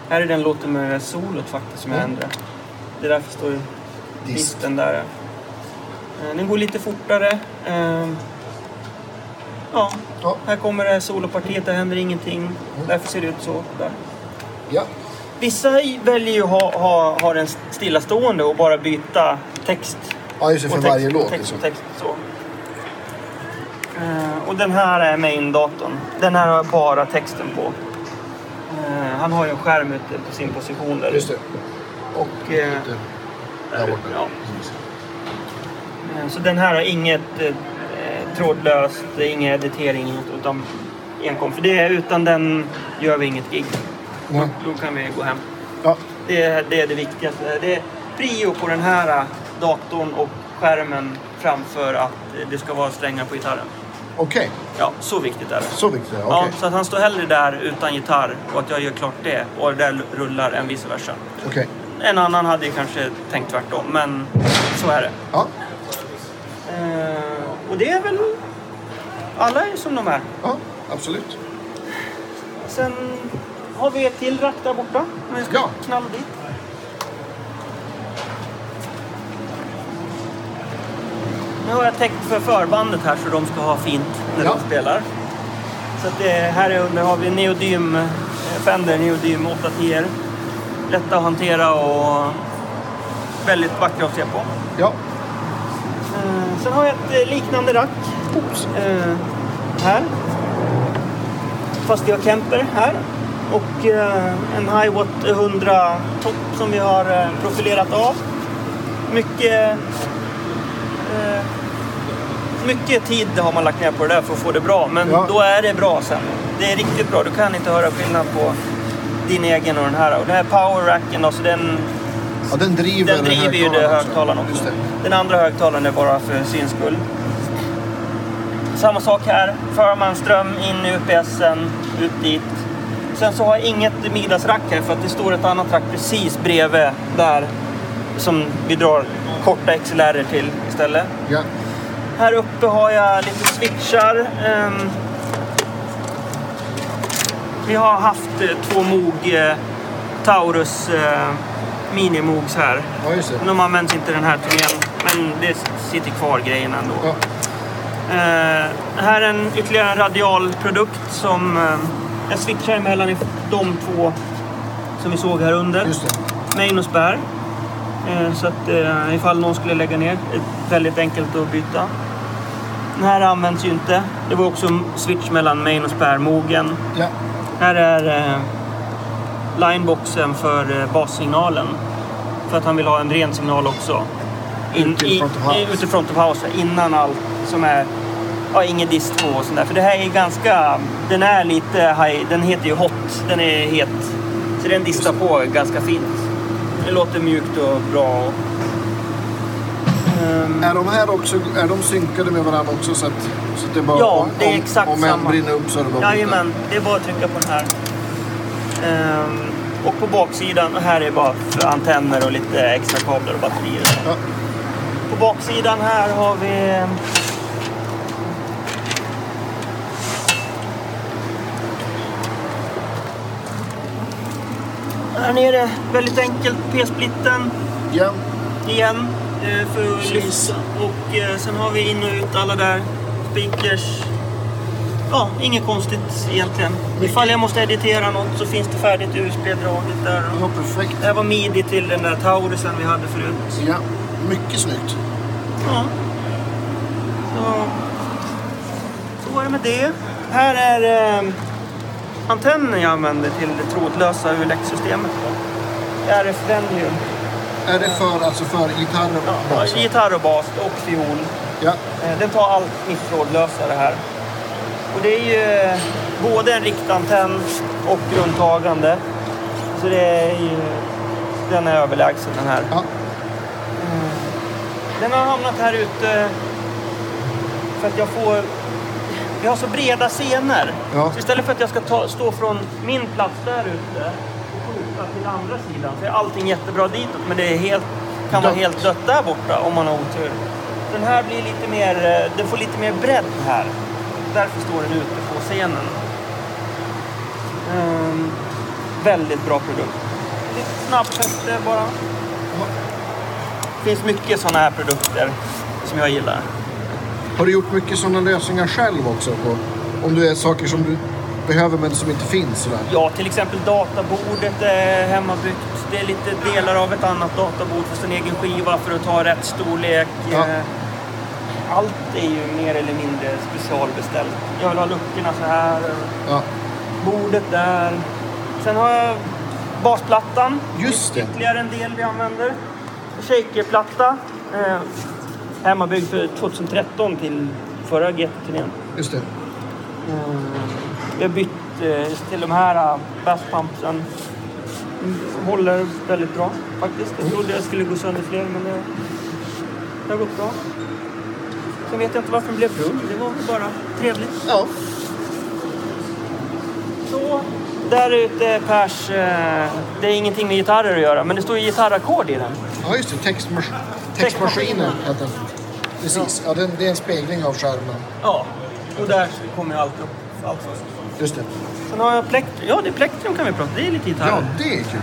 här är den låten med det solot faktiskt som jag
Mm.
ändrar. Det är därför står disken där. Eh, Den går lite fortare. Eh, ja,
Ja.
här kommer det solopartiet. Det händer ingenting.
Mm.
Därför ser det ut så. Där.
Ja.
Vissa väljer ju att ha, ha, ha den stillastående och bara byta text.
ja, just det. För
text,
varje låt.
Text
Liksom.
text så. Eh, och den här är main-datorn. Den här har jag bara texten på. Eh, han har ju en skärm ute på sin position där.
Just det.
Och, eh,
där borta.
Ja. eh, så den här har inget eh, trådlöst, ingen editering utan enkom. För det, utan den gör vi inget gig.
Nej.
Då kan vi gå hem.
Ja.
Det, är- det är det viktigaste. Det är prio på den här datorn och skärmen framför att det ska vara strängar på gitarren.
Okej,
Ja, så viktigt är det.
så viktigt är det.
Ja,
Okej.
så att han står hellre där utan gitarr och att jag gör klart det och det rullar än vice versa.
Okej.
En annan hade ju kanske tänkt tvärtom, men så är det.
Ja.
Eh, och det är väl alla är som de är.
Ja, absolut.
Sen har vi ett till rack där borta. Om vi ska
Ja.
knalla dit. Nu har jag täckt för förbandet här så de ska ha fint när
Ja.
de spelar. Så att det, här är under har vi Neodym, eh, Fender Neodym 810 Lätta att hantera och väldigt vackra att se på.
Ja.
Eh, sen har jag ett eh, liknande rack här. Fast har Kemper här. Och en Hiwatt 100 topp som vi har profilerat av. Mycket, mycket tid har man lagt ner på det där för att få det bra. Men
Ja.
då är det bra sen. Det är riktigt bra. Du kan inte höra skillnad på din egen och den här. Och den här powerracken, alltså den,
ja, den driver
den driver ju det
också.
högtalaren också.
Det.
Den andra högtalaren är bara för syns skull. Samma sak här. För man ström in i UPSen, ut dit. Sen så har jag inget Midas-rack här för att det står ett annat rack precis bredvid där som vi drar korta XLR till istället.
Ja.
Här uppe har jag lite switchar. Ehm, vi har haft eh, två Moog eh, Taurus eh, Minimogs här.
ja, just det.
De används inte den här turnén, men det sitter kvar grejerna ändå.
Ja.
Här är en ytterligare en radial produkt som eh, jag switchar emellan de två som vi såg här under. Main och spärr. Eh, så att ifall någon skulle lägga ner, väldigt enkelt att byta. Den här används ju inte. Det var också en switch mellan main och spärr, mogen.
Ja.
Här är eh, lineboxen för eh, bassignalen. För att han vill ha en ren signal också.
Ut till front of house.
i, ut till front of house, innan allt som är... Ja, ingen dist på och sånt där. För det här är ganska... Den är lite high... Den heter ju hot. Den är het. Så den distar på ganska fint. Det låter mjukt och bra. Och, Ehm,
Är de här också är de synkade med varandra också så att, så att det bara...
Ja, det är
om,
exakt
om en
samma.
brinner upp så är det bara?
Jajamän, det är bara att trycka på den här. Ehm, och på baksidan, och här är bara för antenner och lite extra kablar och batterier.
Ja.
På baksidan här har vi... Här nere, väldigt enkelt, P-splitten
Ja.
igen för att lyfta. Och eh, sen har vi in och ut alla där. Speakers. Ja, inget konstigt egentligen. Ifall jag måste editera något så finns det färdigt USB-draget där.
ja, perfekt.
Det här var midi till den där Taurusen vi hade förut.
Ja. Mycket snyggt.
Ja. Så, så var det med det. Här är eh, antennen jag använder till det trådlösa ULX-systemet. RF Venue.
Är det för, alltså för gitarr och
Ja,
bas?
gitarr och bas och fiol.
Ja.
Eh, Den tar allt mitt trådlösa det här. Och det är ju eh, både en riktantenn och grundtagande. Så det är ju, den är överlägsen den här.
Ja.
Den har hamnat här ute för att jag får... Vi har så breda scener.
Ja.
Så istället för att jag ska ta, stå från min plats där ute skjuta till andra sidan så är allting jättebra ditåt. Men det är helt, kan vara helt dött där borta om man har otur. Den här blir lite mer... eh, Den får lite mer bredd här. Därför står den ute på scenen. Ehm, väldigt bra produkt. Lite snabbfäste bara. Det finns mycket sådana här produkter som jag gillar.
Har du gjort mycket sådana lösningar själv också? På, om du är saker som du behöver men som inte finns? Sådär.
Ja, till exempel databordet är hemmabyggt. Det är lite delar av ett annat databord fast en egen skiva för att ta rätt storlek.
Ja.
Eh, Allt är ju mer eller mindre specialbeställt. Jag vill ha luckorna så här.
Ja.
Bordet där. Sen har jag basplattan.
Just det.
Ytterligare en del vi använder. Shakerplatta. Eh, hemmabyggd för 2013 till förra GT-turnén.
Just det.
Vi har bytt eh, till de här uh, basspumpsen. Mm, Håller väldigt bra faktiskt. Jag trodde jag skulle gå sönder fler men det, det har gått bra. Sen vet jag inte varför det blev rull. Det var bara trevligt.
Ja.
Så, där ute Pers... Eh, det är ingenting med gitarrer att göra men det står ju gitarrackord i den.
ja, just det. Textmas- textmaskinen heter den. Precis. Ja, den, det är en spegling av skärmen.
Ja. Och där kommer allt upp. Allt först.
Just det.
Sen har jag plektrum. Ja, det är plektrum kan vi prata Det är lite gitarr.
Ja, det är kul.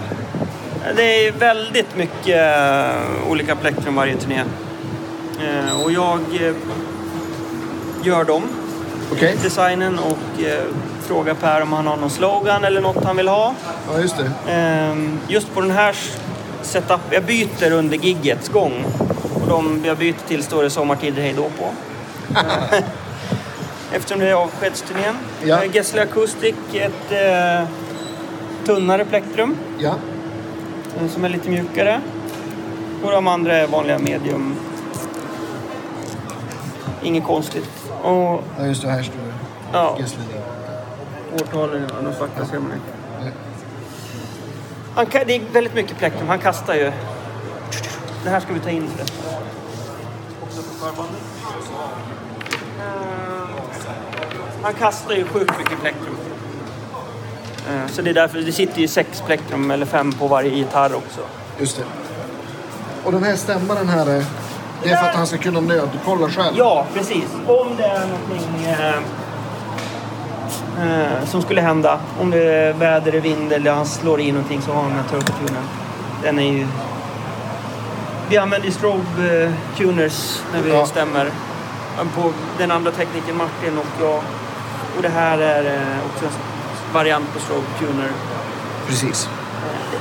Det är väldigt mycket eh, olika plektrum varje turné. Eh, Och jag eh, gör dem,
Okej.
designen, och frågar Per om han har någon slogan eller något han vill ha.
Ja, just det.
Ehm, Just på den här setup, jag byter under giggets gång. Och de jag byter till står det sommartider hej då på. Eh, Eftersom det är avskedsturnén.
Ja.
Eh, Gessle Acoustic, ett eh, tunnare plektrum
Ja.
eh, som är lite mjukare. Och de andra är vanliga medium. Inget konstigt. Och
ja, just det. Här står det.
ja,
Gessle.
årtalen, ja, de svarta ser man inte. Han, det är väldigt mycket plektrum. Han kastar ju. Det här ska vi ta in förresten. Också på förbandet. Eh, Han kastar ju sjukt mycket plektrum. Eh, Så det är därför det sitter ju sex plektrum eller fem på varje gitarr också.
Just det. Och den här stämmaren här, är- det är för att han ska kunna nödkolla själv?
Ja, precis. Om det är någonting eh, eh, som skulle hända. Om det är väder, vind eller han slår i någonting så har han den här turbotunen. Den är ju... Vi använder ju strobe eh, tuners när vi
Ja.
stämmer. På den andra tekniken Martin och jag. Och det här är eh, också en variant på strobe tuner.
Precis.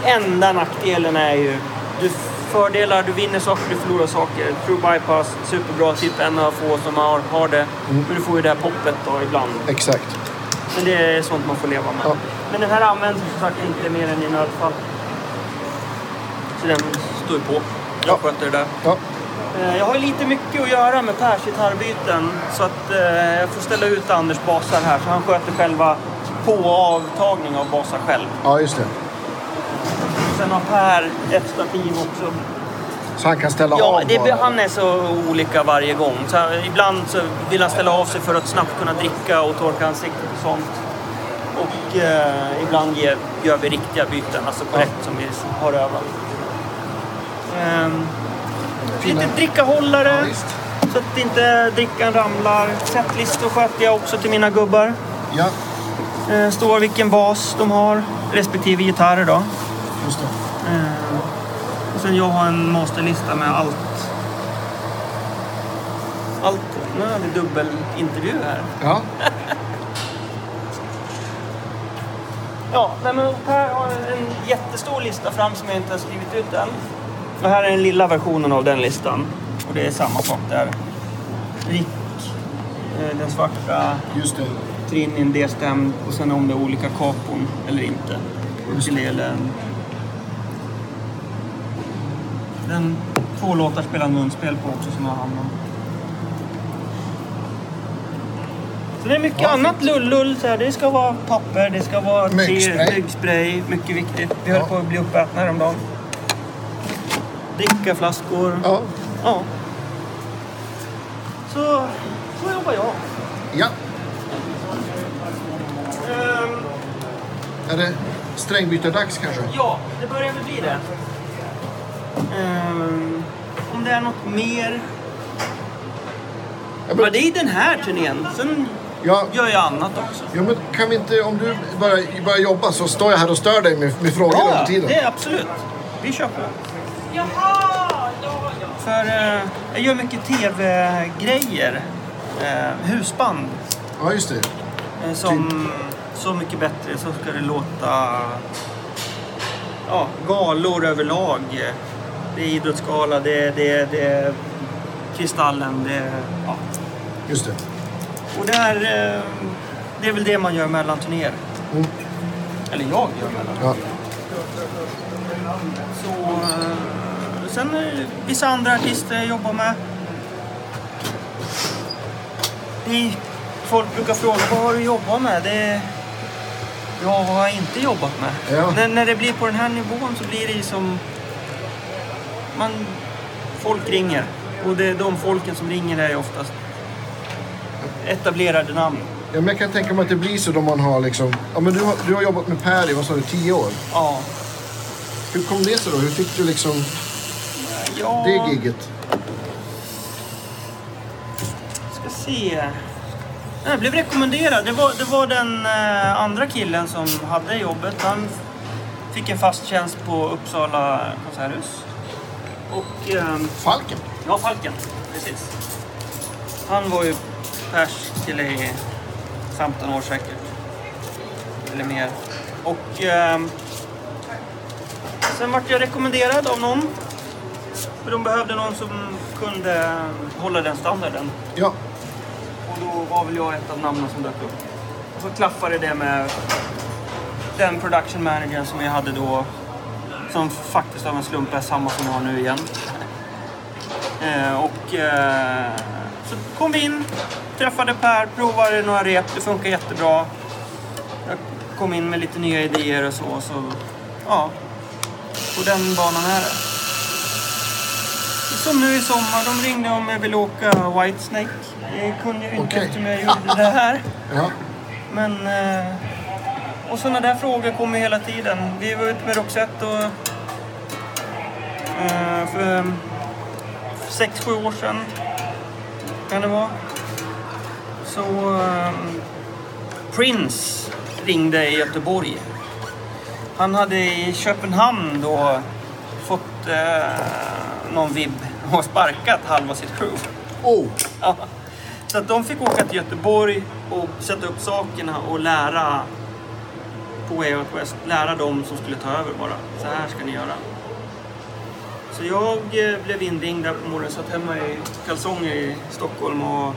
Det enda nackdelen är ju du fördelar, du vinner saker, du förlorar saker. True bypass, superbra, typ en av få som har, har det. Men du får ju det här poppet då ibland.
Exakt.
Men det är sånt man får leva med.
Ja.
Men den här används som sagt inte mer än i nödfall. Så den står ju på. Jag
Ja.
sköter det där.
Ja.
Eh, Jag har lite mycket att göra med Pers gitarrbyten. Så att eh, jag får ställa ut Anders basar här. Så han sköter själva på och avtagning av basar själv.
ja, just det.
Sen har Per ett stativ också.
Så han kan ställa
Ja,
av
det,
bara.
han är så olika varje gång. Så här, ibland så vill han ställa av sig för att snabbt kunna dricka och torka ansiktet och sånt. Och eh, ibland ger, gör vi riktiga byten, alltså korrekt som vi har övat. Ehm, lite drickahållare
Ja,
så att inte drickan ramlar. Setlistor sköter jag också till mina gubbar.
Ja,
Eh, står vilken bas de har, respektive gitarrer då.
just det.
Eh, och sen jag har en masterlista med allt. Allt. Nu har vi dubbelintervju här.
Ja,
Ja, nej men Per har en jättestor lista fram som jag inte har skrivit ut än. Och här är den lilla versionen av den listan. Och det är samma sak där. Rick, eh, den svarta,
just det.
Trinin, D-stämd och sen om det är olika kapon eller inte. Ukulelen. Den två låtar spelar munspel på också som jag har hand om. Så det är mycket
Ja,
annat lull-lull. så här. Det ska vara papper, det ska vara te,
Myggspray.
myggspray. Mycket viktigt. Vi höll
Ja.
på att bli uppätna häromdagen. Drickaflaskor.
Ja.
Ja. Så, så jobbar jag.
ja.
Ehm,
Är det strängbytardags kanske?
Ja, det börjar väl bli det. Ehm, om det är något mer...
Ja,
Men det är den här turnén. Sen
ja,
gör jag annat också.
ja, men kan vi inte, om du börjar, börjar jobba så står jag här och stör dig med, med frågor under tiden.
det är absolut. Vi kör på. För eh, jag gör mycket tv-grejer. Eh, husband.
Ja, just det.
Eh, som Så mycket bättre. Så ska det låta... Ja, galor överlag. Det är idrottsgala, det är, det är, det är Kristallen, det är... Ja.
Just det.
Och det är, eh, det är väl det man gör mellan turnéer.
Mm.
Eller jag gör mellan.
Ja.
Så, eh, sen det vissa andra artister jag jobbar med. Det folk brukar fråga vad har du jobbat med? Det ja, vad har jag inte jobbat med?
Ja.
När, när det blir på den här nivån så blir det ju som... Man, folk ringer. Och det är de folken som ringer är oftast etablerade namn.
Ja, men jag kan tänka mig att det blir så då man har liksom... Ja, men du har, du har jobbat med Per i, vad sa du, tio år?
Ja.
Hur kom det sig då? Hur fick du liksom
ja
det gigget?
ska se. Jag blev rekommenderad. Det var, det var den eh, andra killen som hade jobbet. Han fick en fast tjänst på Uppsala konserthus. Och... ehm,
Falken.
Ja, Falken. Precis. Han var ju pers till i 15 år säkert. Eller mer. Och ehm, sen vart jag rekommenderad av någon. För de behövde någon som kunde hålla den standarden.
Ja.
Och då var väl jag ett av namnen som dök upp. Och så klaffade det med den production managern som jag hade då. Som faktiskt av en slump är samma som jag har nu igen. Eh, och eh, så kom vi in, träffade Per, provade några rep. Det funkar jättebra. Jag kom in med lite nya idéer och så. så ja, på den banan är det. Som nu i sommar, de ringde om jag ville åka Whitesnake. Det kunde jag ju inte
Okej.
eftersom jag gjorde det här.
Ja.
Men... Eh, och sådana där frågor kommer hela tiden. Vi var ute med Roxette och... Eh, för sex, sju år sedan kan det vara. Så... Eh, Prince ringde i Göteborg. Han hade i Köpenhamn då fått eh, någon vibb och sparkat halva sitt crew.
Oh,
Ja. Så att de fick åka till Göteborg och sätta upp sakerna och lära på Way Out West, lära dem som skulle ta över bara. Så här ska ni göra. Så jag eh, blev inringd där på morgonen, satt hemma i kalsonger i Stockholm och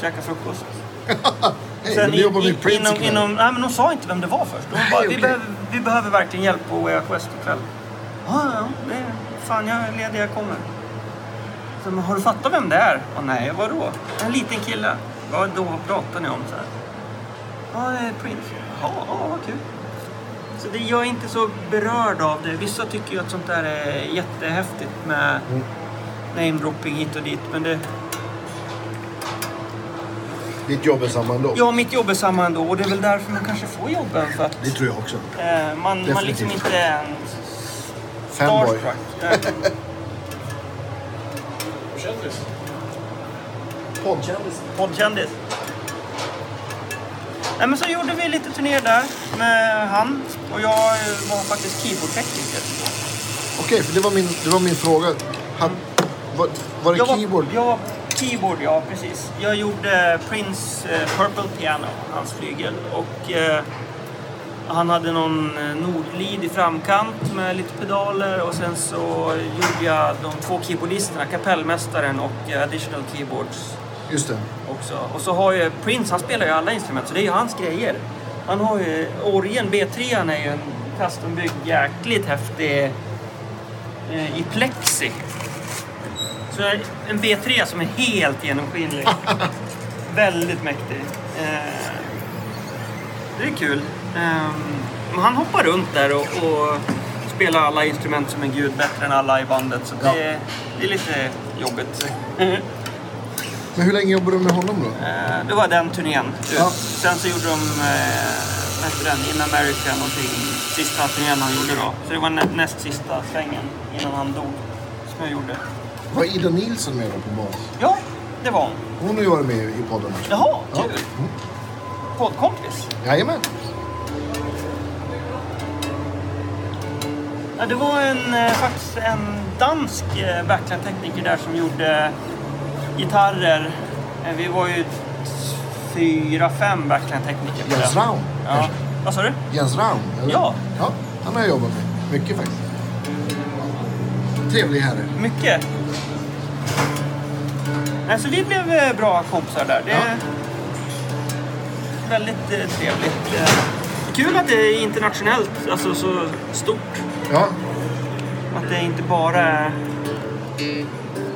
käkade frukost.
hej,
Sen
med Prince
inom, inom, nej, men de sa inte vem det var först. De bara, vi, behöver, vi behöver verkligen hjälp på Way Out West ikväll. Ja, ja, det, fan jag är ledig, jag kommer. Så, men har du fattat vem det är? Ja, nej, vadå? En liten kille. Vad då pratar ni om? Så här. Ja, det är Prince. Ja, ja, vad kul. Så det, jag är inte så berörd av det. Vissa tycker ju att sånt där är jättehäftigt med
Mm.
namedropping hit och dit. Men det,
Ditt jobb är samma ändå.
ja, mitt jobb är samma ändå. Och det är väl därför man kanske får jobben. För att
Det tror jag också.
eh, man, man liksom
Definitivt.
inte är en
Fanboy.
Eh,
Kändis.
Poddkändis.
Poddkändis. Nej, men så gjorde vi lite turné där med han. Och jag var faktiskt keyboardtekniker.
Okej, för det var min, det var min fråga. Han, var, var det
Jag var,
keyboard?
jag var keyboard, ja precis. Jag gjorde Prince eh, Purple Piano, hans flygel. Och eh, han hade någon eh, nordlid i framkant med lite pedaler. Och sen så gjorde jag de två keyboardisterna, kapellmästaren och eh, additional keyboards
Just det.
också. Och så har ju Prince, han spelar ju alla instrument så det är ju hans grejer. Han har ju, orgeln B3 är ju en custombyggd jäkligt häftig eh, i plexi. Så en B3 som är helt genomskinlig. Väldigt mäktig. Eh, det är kul. Men han hoppar runt där och, och spelar alla instrument som en gud, bättre än alla i bandet. Så
Ja.
det, det är lite jobbigt.
Men hur länge jobbade du med honom då?
Eh, Det var den turnén.
Ja.
Sen så gjorde de, eh, vad hette den, In America någonting. Sista turnén han gjorde då. Så det var nä näst sista svängen innan han dog. Som jag gjorde.
Var Ida Nilsson med då på bas?
Ja, det var hon.
Hon har ju varit med i podden också.
Jaha,
Ja.
kul.
Mm.
Poddkompis.
Jajamän.
Ja, det var en, eh, faktiskt en dansk eh, backline-tekniker där som gjorde gitarrer. Eh, vi var ju fyra, fem backline-tekniker.
Jens. Raun.
Ja. Vad sa du?
Jens Raun? eller?
Ja.
ja. Han har jag jobbat med. Mycket faktiskt. Trevlig herre.
Mycket. Alltså vi blev bra kompisar där. Det är
Ja.
väldigt trevligt. Kul att det är internationellt, alltså så stort.
Ja.
Att det inte bara är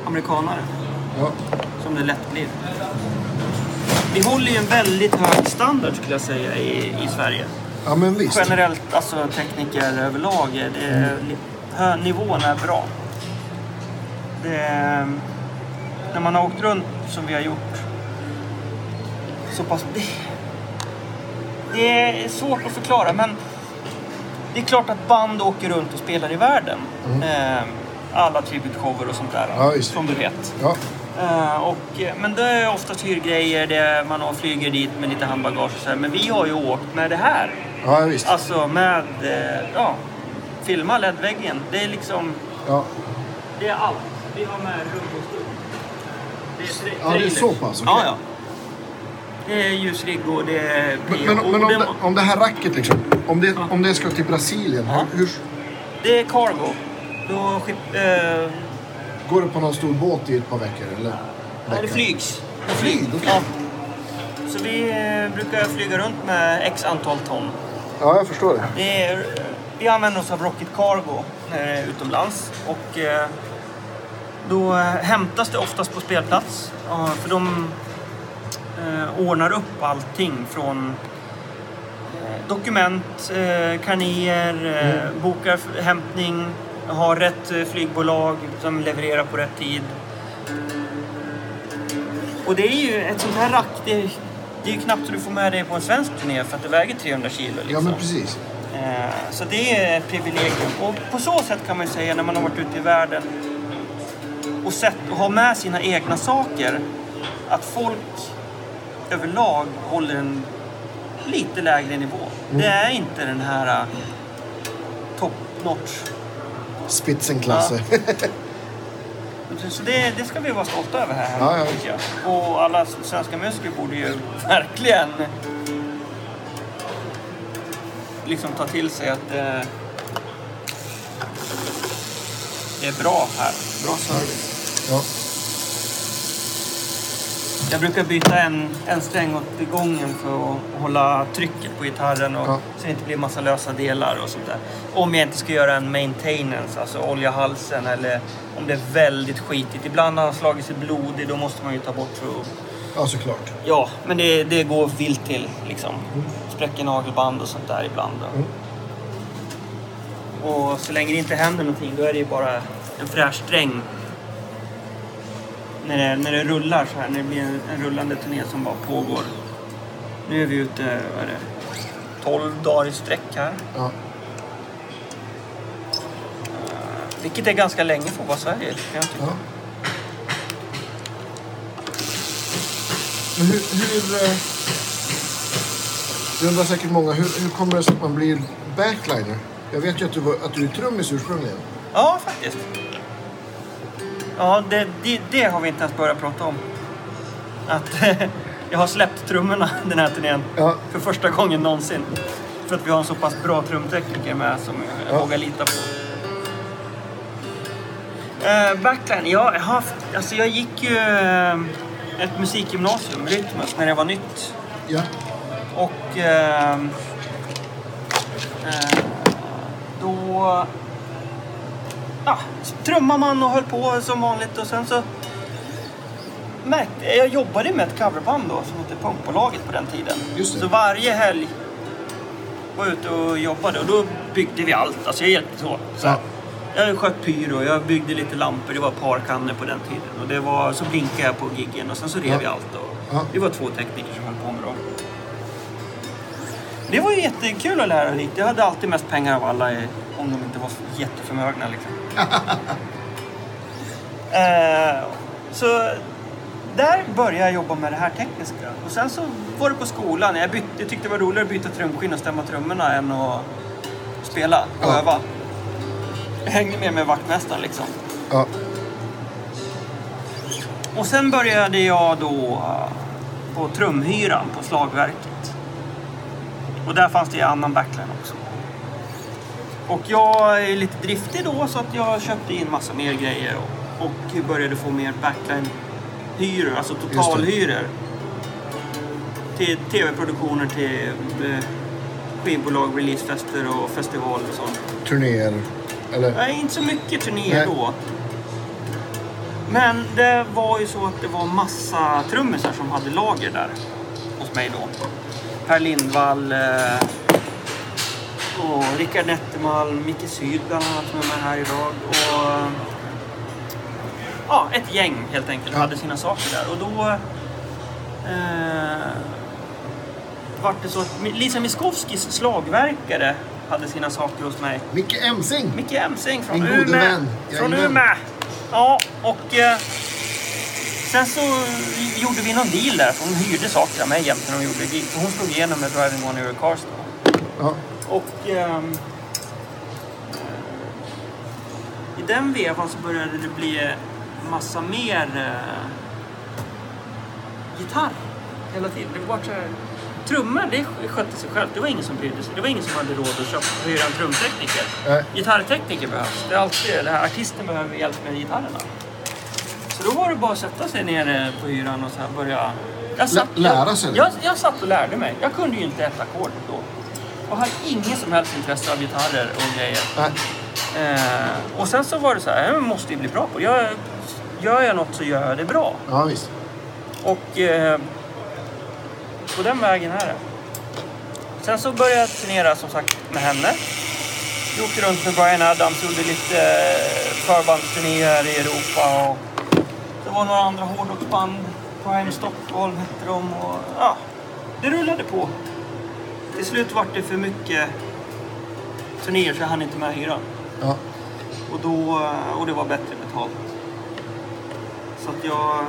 amerikanare
ja.
som det lätt blir. Vi håller ju en väldigt hög standard skulle jag säga i, i Sverige.
Ja men visst.
Generellt, alltså tekniker överlag, är det,
Mm.
hö, nivån är bra. Det, är- när man har åkt runt som vi har gjort så pass... Det, det är svårt att förklara men det är klart att band åker runt och spelar i världen. Eh, alla tributshower och sånt där.
Mm. Ja, det.
som du vet.
Ja.
Eh, och, men det är oftast hyrgrejer, det, man flyger dit med lite handbagage och så här. Men vi har ju åkt med det här.
Ja, visst.
Alltså med, eh, ja, filma LED-väggen. Det är liksom,
Ja,
det är allt. Vi har med stund. Det är, tra-
ja det är så pass? okej.
Ja, ja. Det är ljusrigg och det är
Men,
PO.
men, men om,
det,
det, om det här racket liksom, om det, om det ska till Brasilien,
Ja.
hur,
det är cargo. Då skip, eh,
går det på någon stor båt i ett par veckor? Eller?
nej, det flygs.
Flyg? okej.
Ja. Så vi eh, brukar flyga runt med x antal ton.
Ja, jag förstår det.
Det är, vi använder oss av Rocket Cargo när det är utomlands. Och eh, då eh, hämtas det oftast på spelplats. Ja, för de eh, ordnar upp allting från eh, dokument, eh, karnéer, eh, bokar f- hämtning, har rätt eh, flygbolag som levererar på rätt tid. Och det är ju ett sånt här rack, det är, det är ju knappt så du får med dig på en svensk turné för att det väger 300 kilo. Liksom.
Ja, men precis.
Eh, Så det är ett privilegium. Och på så sätt kan man ju säga när man har varit ute i världen och sett och har med sina egna saker att folk överlag håller en lite lägre nivå. Det är inte den här uh, top notch.
Spitzenklasse.
Så det, det ska vi vara stolta över här
Ja, ja.
Och alla svenska musiker borde ju verkligen liksom ta till sig att eh, det är bra här. Bra service.
Ja.
Jag brukar byta en, en sträng åt gången för att hålla trycket på gitarren och
Ja.
så det inte blir massa lösa delar och sånt där. Om jag inte ska göra en maintenance, alltså olja halsen eller om det är väldigt skitigt. Ibland har han slagit sig blodig, då måste man ju ta bort för att...
ja, såklart.
Ja, men det, det går vilt till liksom. Spräcker nagelband och sånt där ibland.
Mm.
Och så länge det inte händer någonting, då är det ju bara en fräsch sträng när det, när det rullar så här, när det blir en, en rullande turné som bara pågår. Nu är vi ute, vad är det, 12 dagar i sträck här.
Ja.
Vilket är ganska länge för att vara Sverige, kan jag tycka.
Ja. Men hur... hur eh, det undrar säkert många, hur, hur kommer det sig att man blir backliner? Jag vet ju att du, var, att du är trummis ursprungligen.
Ja, faktiskt. Ja, det, det, det har vi inte ens börjat prata om. Att jag har släppt trummorna den här turnén
Ja.
för första gången någonsin. För att vi har en så pass bra trumtekniker med som jag
Ja.
vågar lita på. Uh, backline, ja, jag, har, alltså jag gick ju eh, ett musikgymnasium, Rytmus, när det var nytt.
Ja.
Och ehm, eh, då ja, trummade man och höll på som vanligt och sen så märkte jag jobbade med ett coverband då som hette Punkbolaget på den tiden. Så varje helg var jag ute och jobbade och då byggde vi allt. Alltså jag hjälpte så. så. Jag sköt pyro, jag byggde lite lampor, det var parkannor på den tiden. Och det var, så blinkade jag på giggen och sen så rev
Ja.
jag allt. Och
Ja.
Det var två tekniker som Det var ju jättekul att lära lite. Jag hade alltid mest pengar av alla om de inte var jätteförmögna. Liksom. eh, så där började jag jobba med det här tekniska. Och sen så var det på skolan. Jag, bytte, jag tyckte det var roligare att byta trumskinn och stämma trummorna än att spela och
Ja.
öva. Jag hängde med med vaktmästaren liksom.
Ja.
Och sen började jag då eh, på trumhyran på slagverket. Och där fanns det annan backline också. Och jag är lite driftig då så att jag köpte in massa mer grejer och, och började få mer backline-hyror, alltså totalhyror. Till tv-produktioner, till eh, skivbolag, releasefester och festivaler och sånt.
Turnéer. Eller?
Nej, inte så mycket turnéer
Nej.
då. Men det var ju så att det var massa trummisar som hade lager där hos mig då. Per Lindvall eh, och Rickard Nettermalm, Micke Syd bland annat som är med här idag. Och, ja, ett gäng helt enkelt
Ja.
hade sina saker där. Och då eh, var det så att Lisa Miskovskis slagverkare hade sina saker hos mig.
Micke Emsing!
Micke Emsing från
Min gode
Umeå.
vän.
Från. Umeå. Ja, och... Eh, Sen så gjorde vi någon deal där. för Hon hyrde saker av mig jämt när de gjorde gig. Hon slog igenom med Driving One Euro Cars då.
Ja.
Och ehm, i den vevan så började det bli massa mer eh, gitarr hela tiden. Det var så här, trummor, det skötte sig själv. Det var ingen som brydde sig. Det var ingen som hade råd att köpa, hyra en trumtekniker.
Nej.
Gitarrtekniker behövs. Det är alltid det här, artisten behöver hjälp med gitarrerna. Så då var det bara att sätta sig ner på hyran och så här börja... Jag
Lä- lära sig det?
Jag, jag satt och lärde mig. Jag kunde ju inte ett ackord då. Och hade inget som helst intresse av gitarrer och grejer. Eh, och sen så var det så här, jag måste ju bli bra på det. Jag, gör jag något så gör jag det bra.
Ja, visst.
Och eh, på den vägen är det. Sen så började jag turnera som sagt med henne. Vi åkte runt med Brian Adams, gjorde lite eh, förbandsturnéer i Europa. Och var några andra hårdrocksband. Prime Stockholm hette de. Och, ja, det rullade på. Till slut var det för mycket turnéer så jag hann inte med hyran.
Ja.
Och, då, och det var bättre betalt. Så att jag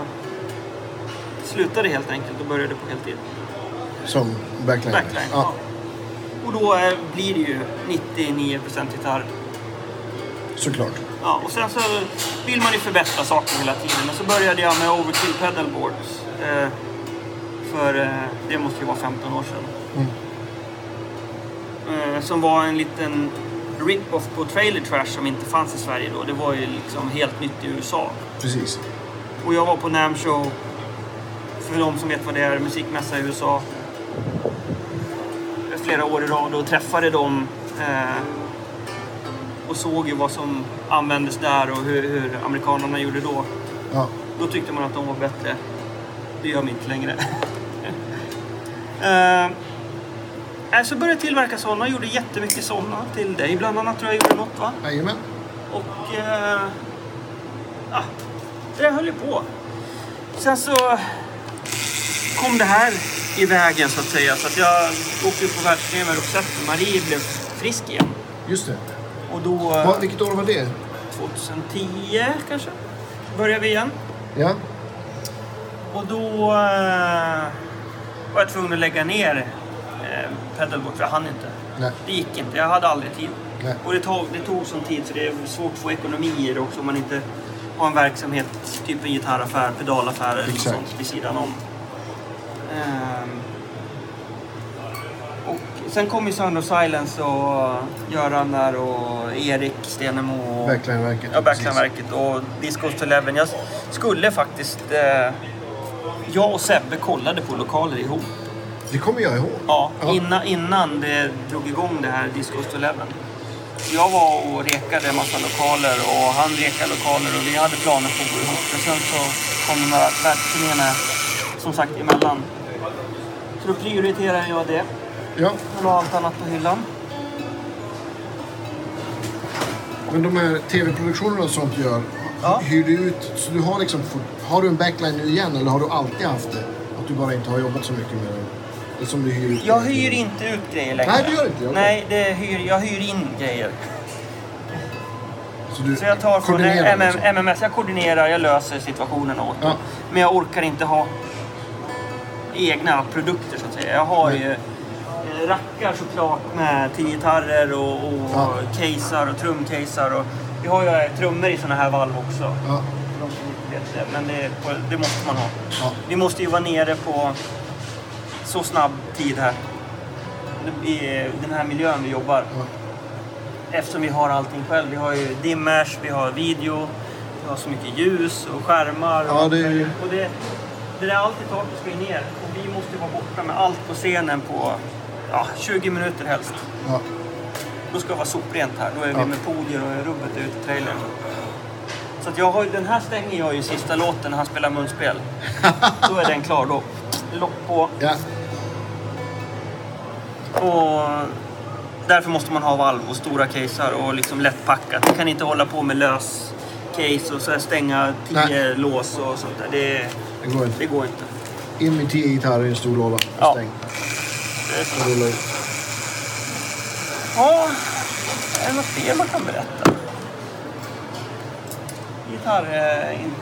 slutade helt enkelt och började på heltid.
Som backline.
Backline.
Ja.
Och då eh, blir det ju 99% gitarr.
Såklart.
Ja, och sen så vill man ju förbättra saker hela tiden. Och så började jag med Overkill Pedalboards. Eh, för eh, det måste ju vara 15 år sedan. Eh, som var en liten rip-off på Trailer Trash som inte fanns i Sverige då. Det var ju liksom helt nytt i USA.
Precis.
Och jag var på NAMM Show, för de som vet vad det är, musikmässa i USA. Flera år i rad och träffade dem. Eh, och såg ju vad som användes där och hur, hur amerikanerna gjorde då.
Ja.
Då tyckte man att de var bättre. Det gör man inte längre. eh, så började jag tillverka sådana, gjorde jättemycket sådana till dig bland annat tror jag gjorde något va?
Jajamän.
Och... Eh, ja, det höll ju på. Sen så kom det här i vägen så att säga. Så att jag åkte på världsturné med Roxette. Marie blev frisk igen.
Just det.
Och då...
Va, vilket år var det?
2010 kanske? Började vi igen.
Ja.
Och då eh, var jag tvungen att lägga ner eh, pedalboard för jag hann inte.
Nej.
Det gick inte. Jag hade aldrig tid.
Nej.
Och det tog, det tog sån tid så det är svårt att få ekonomi i det också om man inte har en verksamhet, typ en gitarraffär, pedalaffär eller
Exakt.
sånt vid sidan om. Och sen kom ju Sound of Silence och Göran där och Erik Stenemo. Och,
Backline-verket.
Ja, Backlineverket och Discos to Eleven. Jag skulle faktiskt... Eh, jag och Sebbe kollade på lokaler ihop.
Det kommer jag ihåg.
Ja,
Ja.
Innan, innan det drog igång det här Discos to Eleven. Jag var och rekade en massa lokaler och han rekade lokaler och vi hade planer på att gå ihop. Men sen så kom de här världsturnéerna som sagt emellan. Så då prioriterade jag det
Ja.
och la allt annat på hyllan.
Men de här tv-produktionerna och sånt du gör,
Ja.
hyr du ut, så du har liksom, har du en backline nu igen eller har du alltid haft det? Att du bara inte har jobbat så mycket med den? Som du hyr ut?
Jag hyr inte ut grejer längre.
Nej, det gör inte jag.
Nej, det hyr, jag hyr in grejer.
Så du
Så jag tar från
koordinerar
MM,
liksom?
MMS, jag koordinerar, jag löser situationen åt.
Ja.
Men jag orkar inte ha egna produkter så att säga. Jag har
Nej.
ju rackar såklart med till gitarrer och, och
Ja.
casear och trumcasear. Och vi har ju eh, trummor i såna här valv också.
Ja.
Det. Men det, det måste man ha.
Ja.
Vi måste ju vara nere på så snabb tid här. I den här miljön vi jobbar.
Ja.
Eftersom vi har allting själv. Vi har ju dimmers, vi har video, vi har så mycket ljus och skärmar.
Ja,
och
det
och det, det där allt i taket ska ju ner. Och vi måste vara borta med allt på scenen på ja, 20 minuter helst.
Ja.
Då ska det vara soprent här. Då är vi
Ja.
med podier och rubbet är ute i trailern. Så att jag har, den här stänger jag ju sista låten när han spelar munspel. Då är den klar. Då lock på.
ja.
Och därför måste man ha valv och stora casear och liksom lättpackat. Man kan inte hålla på med lös case och så stänga tio
Nej.
lås och sånt där. Det,
Det går inte.
det går inte.
In med tio gitarrer i en stor låda.
Ja.
Stäng.
Det är så. Ja, är det något mer man kan berätta? Gitarr... eh, in-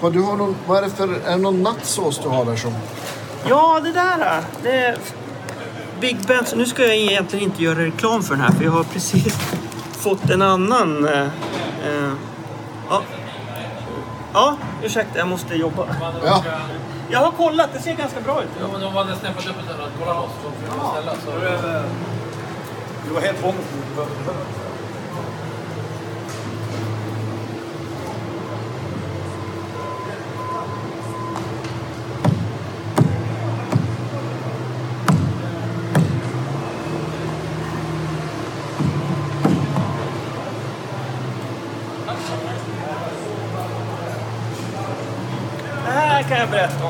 Vad, du har någon, vad är det för... Är det någon nattsås du har där som...
Ja, det där. Det är Big Ben. Så nu ska jag egentligen inte göra reklam för den här för jag har precis fått en annan. Eh, eh, ja. ja, ursäkta jag måste jobba.
Ja,
Jag har kollat, det ser ganska bra ut.
Ja, men de hade snäppat upp ett. Kolla loss. Så ställa. Så.
Du var helt fångad.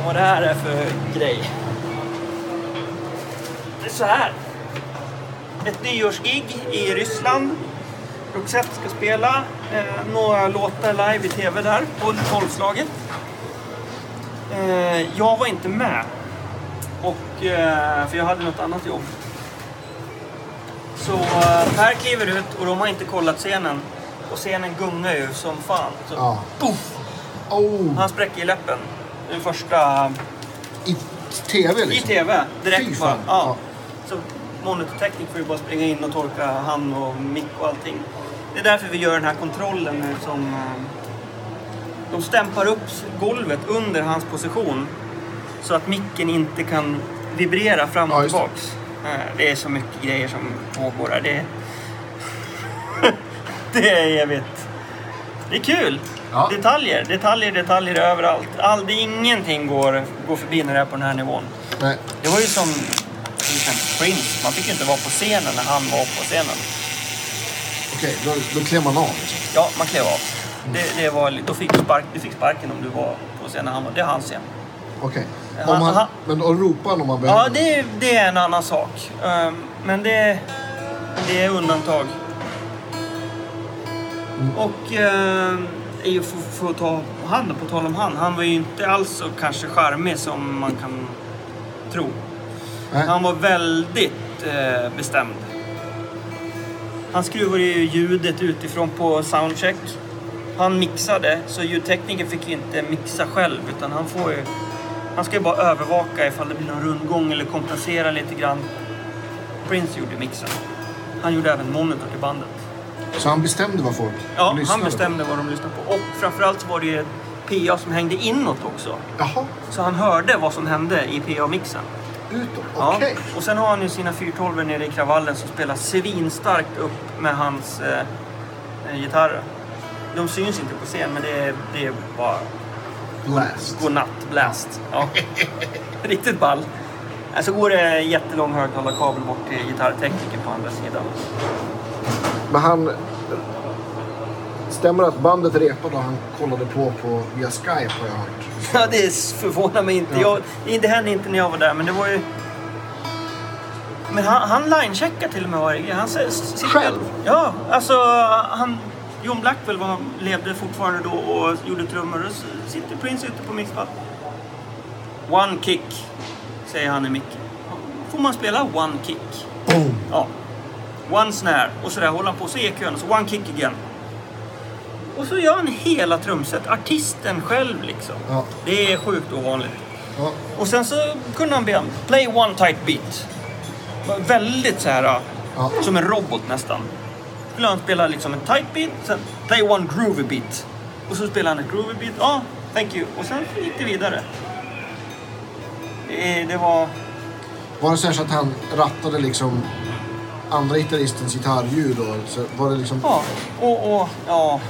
Vad det här är för grej. Det är så här. Ett nyårsgig i Ryssland. Roxette ska spela eh, några låtar live i tv där på tolvslaget. Eh, jag var inte med. Och, eh, för jag hade något annat jobb. Så eh, Per kliver ut och de har inte kollat scenen. Och scenen gungar ju som fan. Så,
Ja.
Puff!
oh,
Han spräcker i läppen. Den första
i tv
i
liksom.
tv.
Fy
Direkt bara. Ja.
Ja.
Så monitorteknik får ju bara springa in och torka han och mick och allting. Det är därför vi gör den här kontrollen nu som... eh, De stämpar upp golvet under hans position. Så att micken inte kan vibrera fram och
Ja,
tillbaks. Eh, Det är så mycket grejer som pågår där. Det är... det är, jag vet. Det är kul.
Ja.
Detaljer, detaljer, detaljer överallt. All, det, ingenting går, går förbi när det är på den här nivån.
Nej.
Det var ju som till exempel Prince. Man fick ju inte vara på scenen när han var på scenen.
Okej, då, då klär man av liksom.
Ja, man klev av. Det, det var, då fick du, spark, du fick sparken om du var på scenen. Han var, det är hans scen.
Okej.
Han-
Om han,
han-
men då ropar han om man behöver?
Ja, det, det är en annan sak. Ehm, men det, det är undantag. Och ehm, är ju för, för att ta han, på tal om han. Han var ju inte alls så kanske charmig som man kan tro.
Nej.
Han var väldigt eh, bestämd. Han skruvade ju ljudet utifrån på soundcheck. Han mixade, så ljudtekniker fick inte mixa själv utan han får ju... Han ska ju bara övervaka ifall det blir någon rundgång eller kompensera lite grann. Prince gjorde mixen. Han gjorde även monitor till bandet.
Så han bestämde vad folk
Ja,
lyssnade
han
på?
bestämde vad de lyssnade på. Och framförallt så var det ju PA som hängde inåt också.
Jaha,
Så han hörde vad som hände i PA-mixen.
utåt.
Ja.
Okej.
Och sen har han ju sina 412 nere i kravallen som spelar svinstarkt upp med hans eh, eh, gitarrer. De syns inte på scen men det är, det är bara
Blast.
godnatt, blast. Ja. Riktigt ball. Så alltså går det jättelång högtalarkabel bort till gitarrtekniker på andra sidan.
Men han... Stämmer det att bandet repade och han kollade på, på via Skype har jag hört?
Ja, det förvånar mig inte.
Ja.
Jag, det hände inte när jag var där, men det var ju... Men han, han linecheckar till och med varje grej. Han sitter...
Själv?
Ja, alltså han... John Blackwell var, levde fortfarande då och gjorde trummor. Och så sitter Prince ute på mixpad. One kick, säger han i micken. Får man spela one kick?
Boom!
Ja. One snare. Och så där håller han på. Så ekar han. Så one kick again. Och så gör han hela trumset. Artisten själv liksom.
Ja.
Det är sjukt ovanligt.
Ja.
Och sen så kunde han be om play one tight beat. Väldigt så här,
Ja.
som en robot nästan. Skulle han spela liksom en tight beat, sen play one groovy beat. Och så spelade han en groovy beat, ja, thank you. Och sen gick det vidare. Det, det var...
Var det så att han rattade liksom andra gitarristens gitarrljud? Och så var det liksom...
Ja, och, och ja.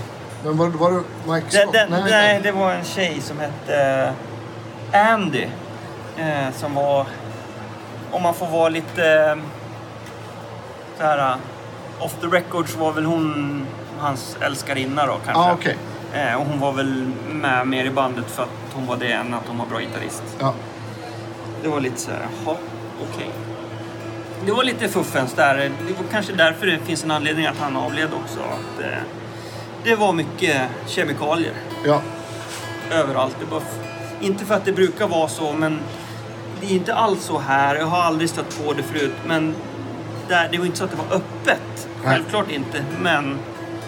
Men var, var det Mike Scott?
det, nej, det var en tjej som hette eh, Andy. Eh, som var, om man får vara lite eh, så här eh, off the record så var väl hon hans älskarinna då kanske.
Ja, okej.
eh, och hon var väl med mer i bandet för att hon var det än att hon var bra gitarrist.
Ja.
Det var lite så här, jaha, okej. Det var lite fuffens där. Det var kanske därför det finns en anledning att han avled också. Att, eh, det var mycket kemikalier
ja.
överallt. Det bara, inte för att det brukar vara så, men det är inte alls så här. Jag har aldrig stött på det förut, men där, det var inte så att det var öppet.
Nej.
Självklart inte, men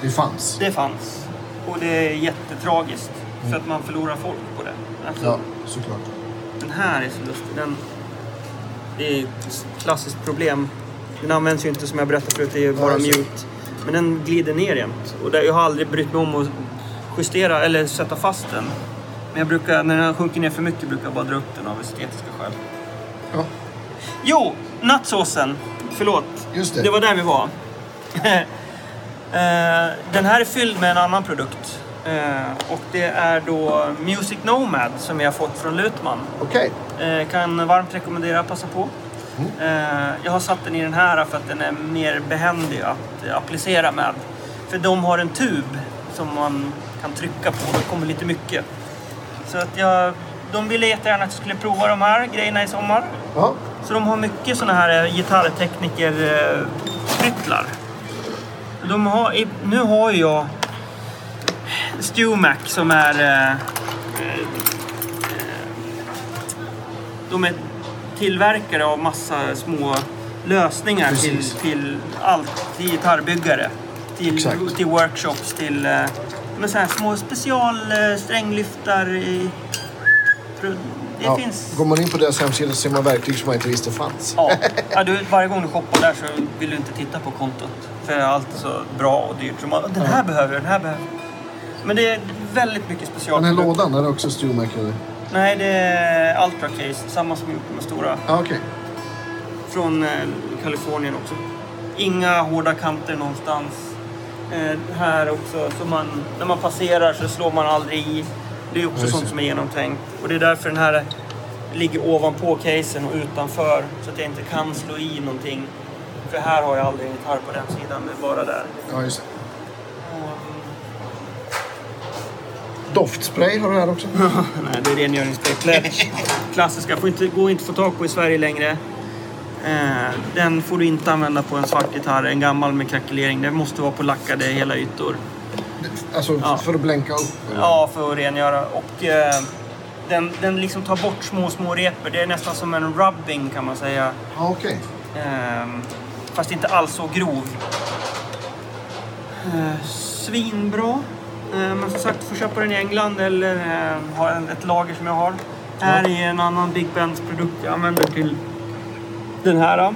Det fanns.
det fanns. Och det är jättetragiskt. För att man förlorar folk på det. Alltså,
Ja, såklart.
Den här är så lustig. Den, det är ett klassiskt problem. Den används ju inte som jag berättade förut, det är bara mute. Men den glider ner jämt. Och jag har aldrig brytt mig om att justera eller sätta fast den. Men jag brukar, när den sjunker ner för mycket brukar jag bara dra upp den av estetiska skäl.
Ja,
Jo, nattsåsen. Förlåt.
Just det.
Det var där vi var. Eh, Den här är fylld med en annan produkt. Eh, Och det är då Music Nomad som vi har fått från Lutman.
okej.
Eh, Kan varmt rekommendera, passa på. Eh, Jag har satt den i den här för att den är mer behändig att eh, applicera med. För de har en tub som man kan trycka på. Det kommer lite mycket. Så att jag, de ville jättegärna att jag skulle prova de här grejerna i sommar.
Ja,
Så de har mycket sådana här eh, gitarrtekniker-pryttlar. De har, nu har jag StewMac som är... eh, eh, De är tillverkare av massa små lösningar till, till allt. Till gitarrbyggare, till,
Exakt.
till workshops, till eh, men så här små specialstränglyftar. i- Det
ja.
finns...
Går man in på deras hemsida så ser man verktyg som man inte visste fanns.
Ja, ja du, varje gång du shoppar där så vill du inte titta på kontot. För allt är så bra och dyrt. Så man, den här behöver jag, den här behöver. Men det är väldigt mycket special.
Den här lådan, är det också eller?
Nej, det är Ultra Case. Samma som gjort de stora.
Ja, okej.
Från eh, Kalifornien också. Inga hårda kanter någonstans. Eh, här också. Så man, när man passerar så slår man aldrig i. Det är också sånt
det.
som är genomtänkt. Och det är därför den här ligger ovanpå casen och utanför. Så att jag inte kan slå i någonting. För här har jag aldrig en gitarr på den sidan. Det är bara där.
Ja, just det. Doftspray har du här också.
Nej, det är rengöringsspray. Pledge. Klassiska. Får inte, går inte att få tag på i Sverige längre. Eh, den får du inte använda på en svart gitarr. En gammal med krackelering. Det måste vara på lackade hela ytor.
Alltså
Ja.
för att blänka upp. eller?
Ja, för att rengöra. Och eh, den, den liksom tar bort små, små repor. Det är nästan som en rubbing kan man säga.
Ja, okej.
Ehm, fast inte alls så grov. Eh, svinbra. Eh, men som sagt, får köpa den i England eller eh, ha ett lager som jag har. Här är en annan Big Bands produkt jag använder till den här eh,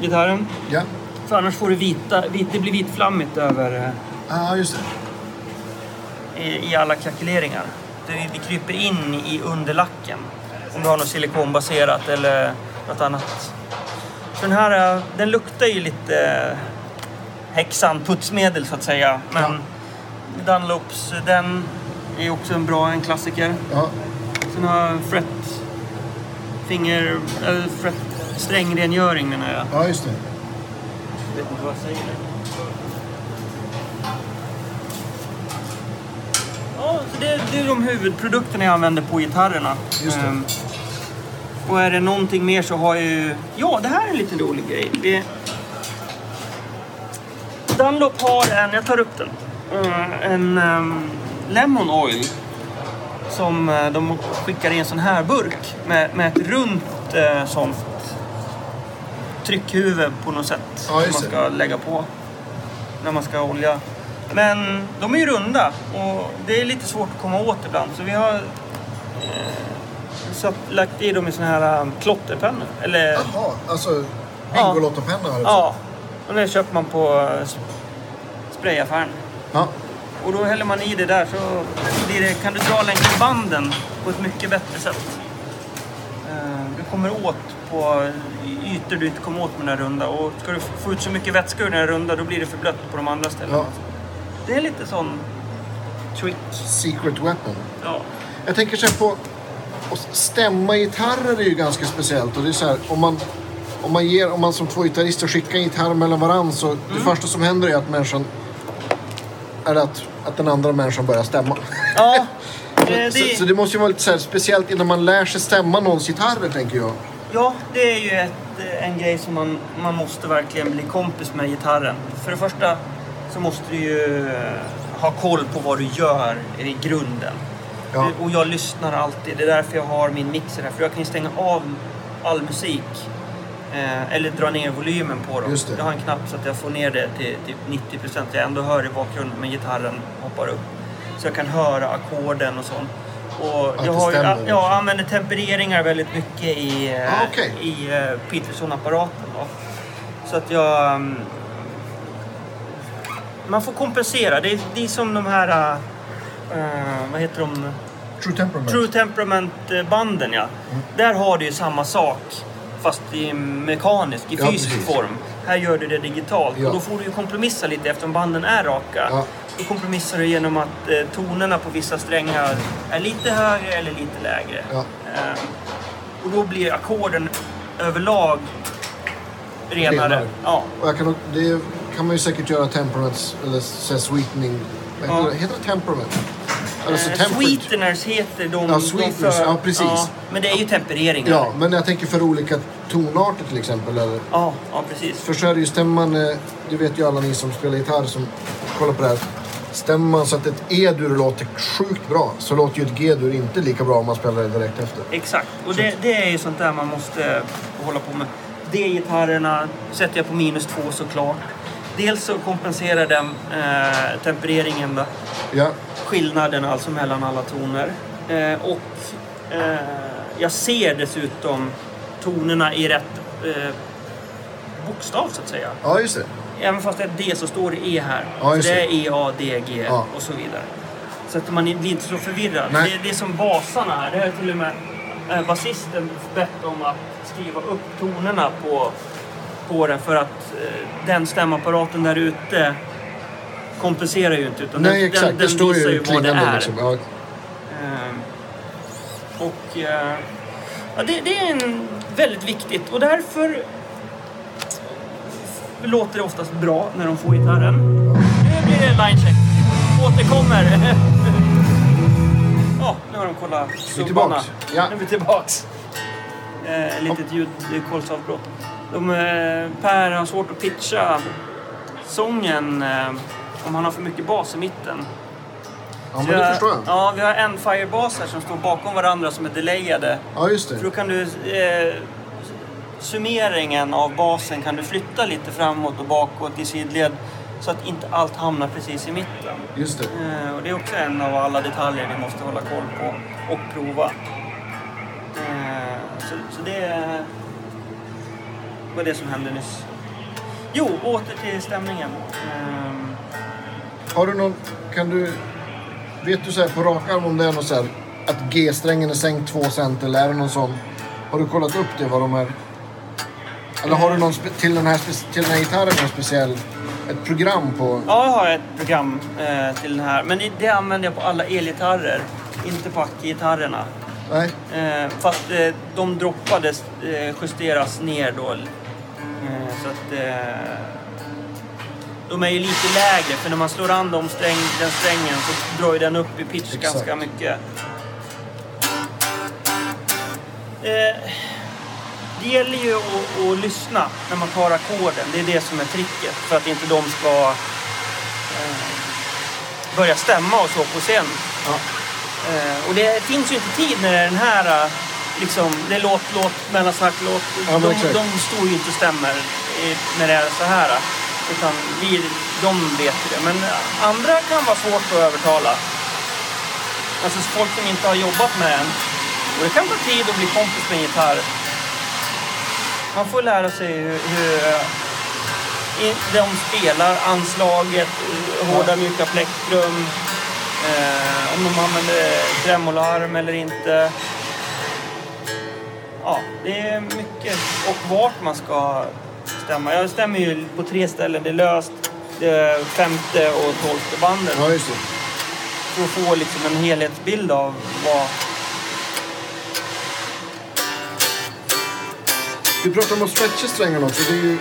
gitarren.
Ja.
För annars får du vita, vit, det blir vitflammigt över
Ja, just det.
i, i alla krackeleringar. Det, det kryper in i underlacken. Om du har något silikonbaserat eller något annat. Så den här, den luktar ju lite häxan, putsmedel så att säga. Men Dunlops, den är också en bra, en klassiker.
Ja.
Sen har jag fret, finger, eller fret, strängrengöring menar jag.
ja, just det.
Jag vet inte vad jag säger. Ja, så det, det är de huvudprodukterna jag använder på gitarrerna.
Just det.
Ehm, och är det någonting mer så har jag ju... Ja, det här är en liten rolig grej. Det... Dunlop har en, jag tar upp den, Eh, en ehm, Lemon Oil. Som eh, de skickar i en sån här burk med, med ett runt uh, sånt tryckhuvud på något sätt.
Ja,
som man ska lägga på när man ska olja. Men de är ju runda och det är lite svårt att komma åt ibland. Så vi har satt, lagt i dem i såna här um, klotterpennor. Eller,
Jaha, alltså
Ja.
Bingolotto-penna alltså.
ja, och det köper man på sprayaffären.
Ja.
Och då häller man i det där så det, kan du dra längs banden på ett mycket bättre sätt. Eh, Du kommer åt på ytor du inte kommer åt med den här runda. Och ska du få ut så mycket vätska ur den här runda då blir det för blött på de andra ställena.
Ja.
Det är lite sån trick.
Secret weapon.
Ja.
Jag tänker så på... att stämma gitarrer är ju ganska speciellt. Och det är så här, om man, om man, ger, om man som två gitarrister skickar en gitarr mellan varandra så
Mm.
det första som händer är att människan... Är att, att den andra människan börjar stämma.
Ja, eh, det,
Så, så det måste ju vara lite så här speciellt innan man lär sig stämma någons gitarrer, tänker jag.
ja, det är ju ett, en grej som man, man måste verkligen bli kompis med gitarren. För det första så måste du ju eh, ha koll på vad du gör i grunden.
Ja.
Och jag lyssnar alltid. Det är därför jag har min mixer här. För jag kan ju stänga av all musik. Eh, eller dra ner volymen på dem. Jag har en knapp så att jag får ner det till typ 90 procent. Jag ändå hör i bakgrunden men gitarren hoppar upp. Så jag kan höra ackorden och sånt. Och
Att
jag, har ju,
stämmer.
jag använder tempereringar väldigt mycket i, eh,
Ah, okej.
i eh, Peterson-apparaten. då. Så att jag... mm, Man får kompensera. Det är, det är som de här... eh, vad heter de?
True temperament.
True Temperament-banden ja.
Mm.
Där har du ju samma sak fast i mekanisk, i
Ja,
fysisk
precis.
form. Här gör du det digitalt
Ja.
och då får du ju kompromissa lite eftersom banden är raka.
Ja.
Då kompromissar du genom att eh, tonerna på vissa strängar är lite högre eller lite lägre.
Ja.
Eh, och då blir ackorden överlag renare.
Renare.
Ja.
Och jag kan, det kan man ju säkert göra temperaments, eller sweetening. Heter det temperament? Alltså
Eh, sweeteners heter de...
Ja, sweeteners, ja, precis.
men det är ju tempereringar.
Ja, men jag tänker för olika tonarter till exempel. Eller,
ja, ja precis.
för så är det ju, stämmer man, eh, det vet ju alla ni som spelar gitarr som kollar på det här. Stämmer man så att ett E-dur låter sjukt bra så låter ju ett G-dur inte lika bra om man spelar det direkt efter.
Exakt, och det, det är ju sånt där man måste hålla på med. D-gitarrerna sätter jag på minus två såklart. Dels så kompenserar den eh, tempereringen då,
Ja,
skillnaden alltså mellan alla toner. Eh, och eh, jag ser dessutom tonerna i rätt eh, bokstav så att säga.
ja just det.
Även fast det är D så står det E här.
Ja, just
det
det.
är E, A, D, G
Ja.
och så vidare. Så att man blir inte så förvirrad.
Nej.
Det, det är som basarna här. Det har till och med eh, basisten bett om att skriva upp tonerna på, på den för att eh, den stämapparaten där ute kompenserar ju inte. Utan
Nej
den,
exakt,
den,
det
den
står
visar
ju
vad det är.
liksom. Ja,
Ehm, och eh, ja, det, det är en väldigt viktigt och därför låter det oftast bra när de får gitarren. Nu blir det line check. Återkommer. Ja, nu har de kollat
tillbaks. Ja.
Nu är vi tillbaks. Eh, litet ljudkolsavbrott. De, eh, Per har svårt att pitcha sången eh, om han har för mycket bas i mitten.
ja men det förstår jag.
Ja, vi har en firebasar som står bakom varandra som är delayade.
Ja just
För
det.
då kan du... Eh, summeringen av basen kan du flytta lite framåt och bakåt i sidled så att inte allt hamnar precis i mitten.
Just det.
Eh, och det är också en av alla detaljer vi måste hålla koll på och prova. Eh, så, så det var det som hände nyss. Jo, åter till stämningen. Ehm,
Har du någon, kan du, vet du så här på rak arm om det är något så här att G-strängen är sänkt två cent eller är det någon sån? Har du kollat upp det vad de är? Eller har du någon till den här, till den här gitarren någon speciell, ett program på?
Ja, jag har ett program eh, till den här. Men det, använder jag på alla elgitarrer. Inte på Acke-gitarrerna.
Nej?
Eh, fast eh, de droppades eh, justeras ner då. Eh, så att eh, de är ju lite lägre för när man slår an de sträng, den strängen så drar ju den upp i pitch
Exakt.
ganska mycket. Eh, det gäller ju att, att lyssna när man tar ackorden. Det är det som är tricket för att inte de ska eh, börja stämma och så på scen.
Ja.
Eh, och det finns ju inte tid när det är den här, eh, liksom, det är låt, låt, mellansnack, låt.
Ja,
de, de står ju inte och stämmer när det är så här. Utan vi, de vet ju det. Men andra kan vara svårt att övertala. Alltså folk som inte har jobbat med en. Och det kan ta tid att bli kompis med en gitarr. Man får lära sig hur, hur eh, de spelar, anslaget, eh, hårda mjuka plektrum. Eh, om de använder tremoloarm eller inte. Ja, det är mycket. Och vart man ska stämma. Jag stämmer ju på tre ställen. Det är löst, det är femte och tolfte banden.
Ja, just det.
För att få liksom en helhetsbild av vad...
Du pratar om att stretcha strängarna också. Det är ju,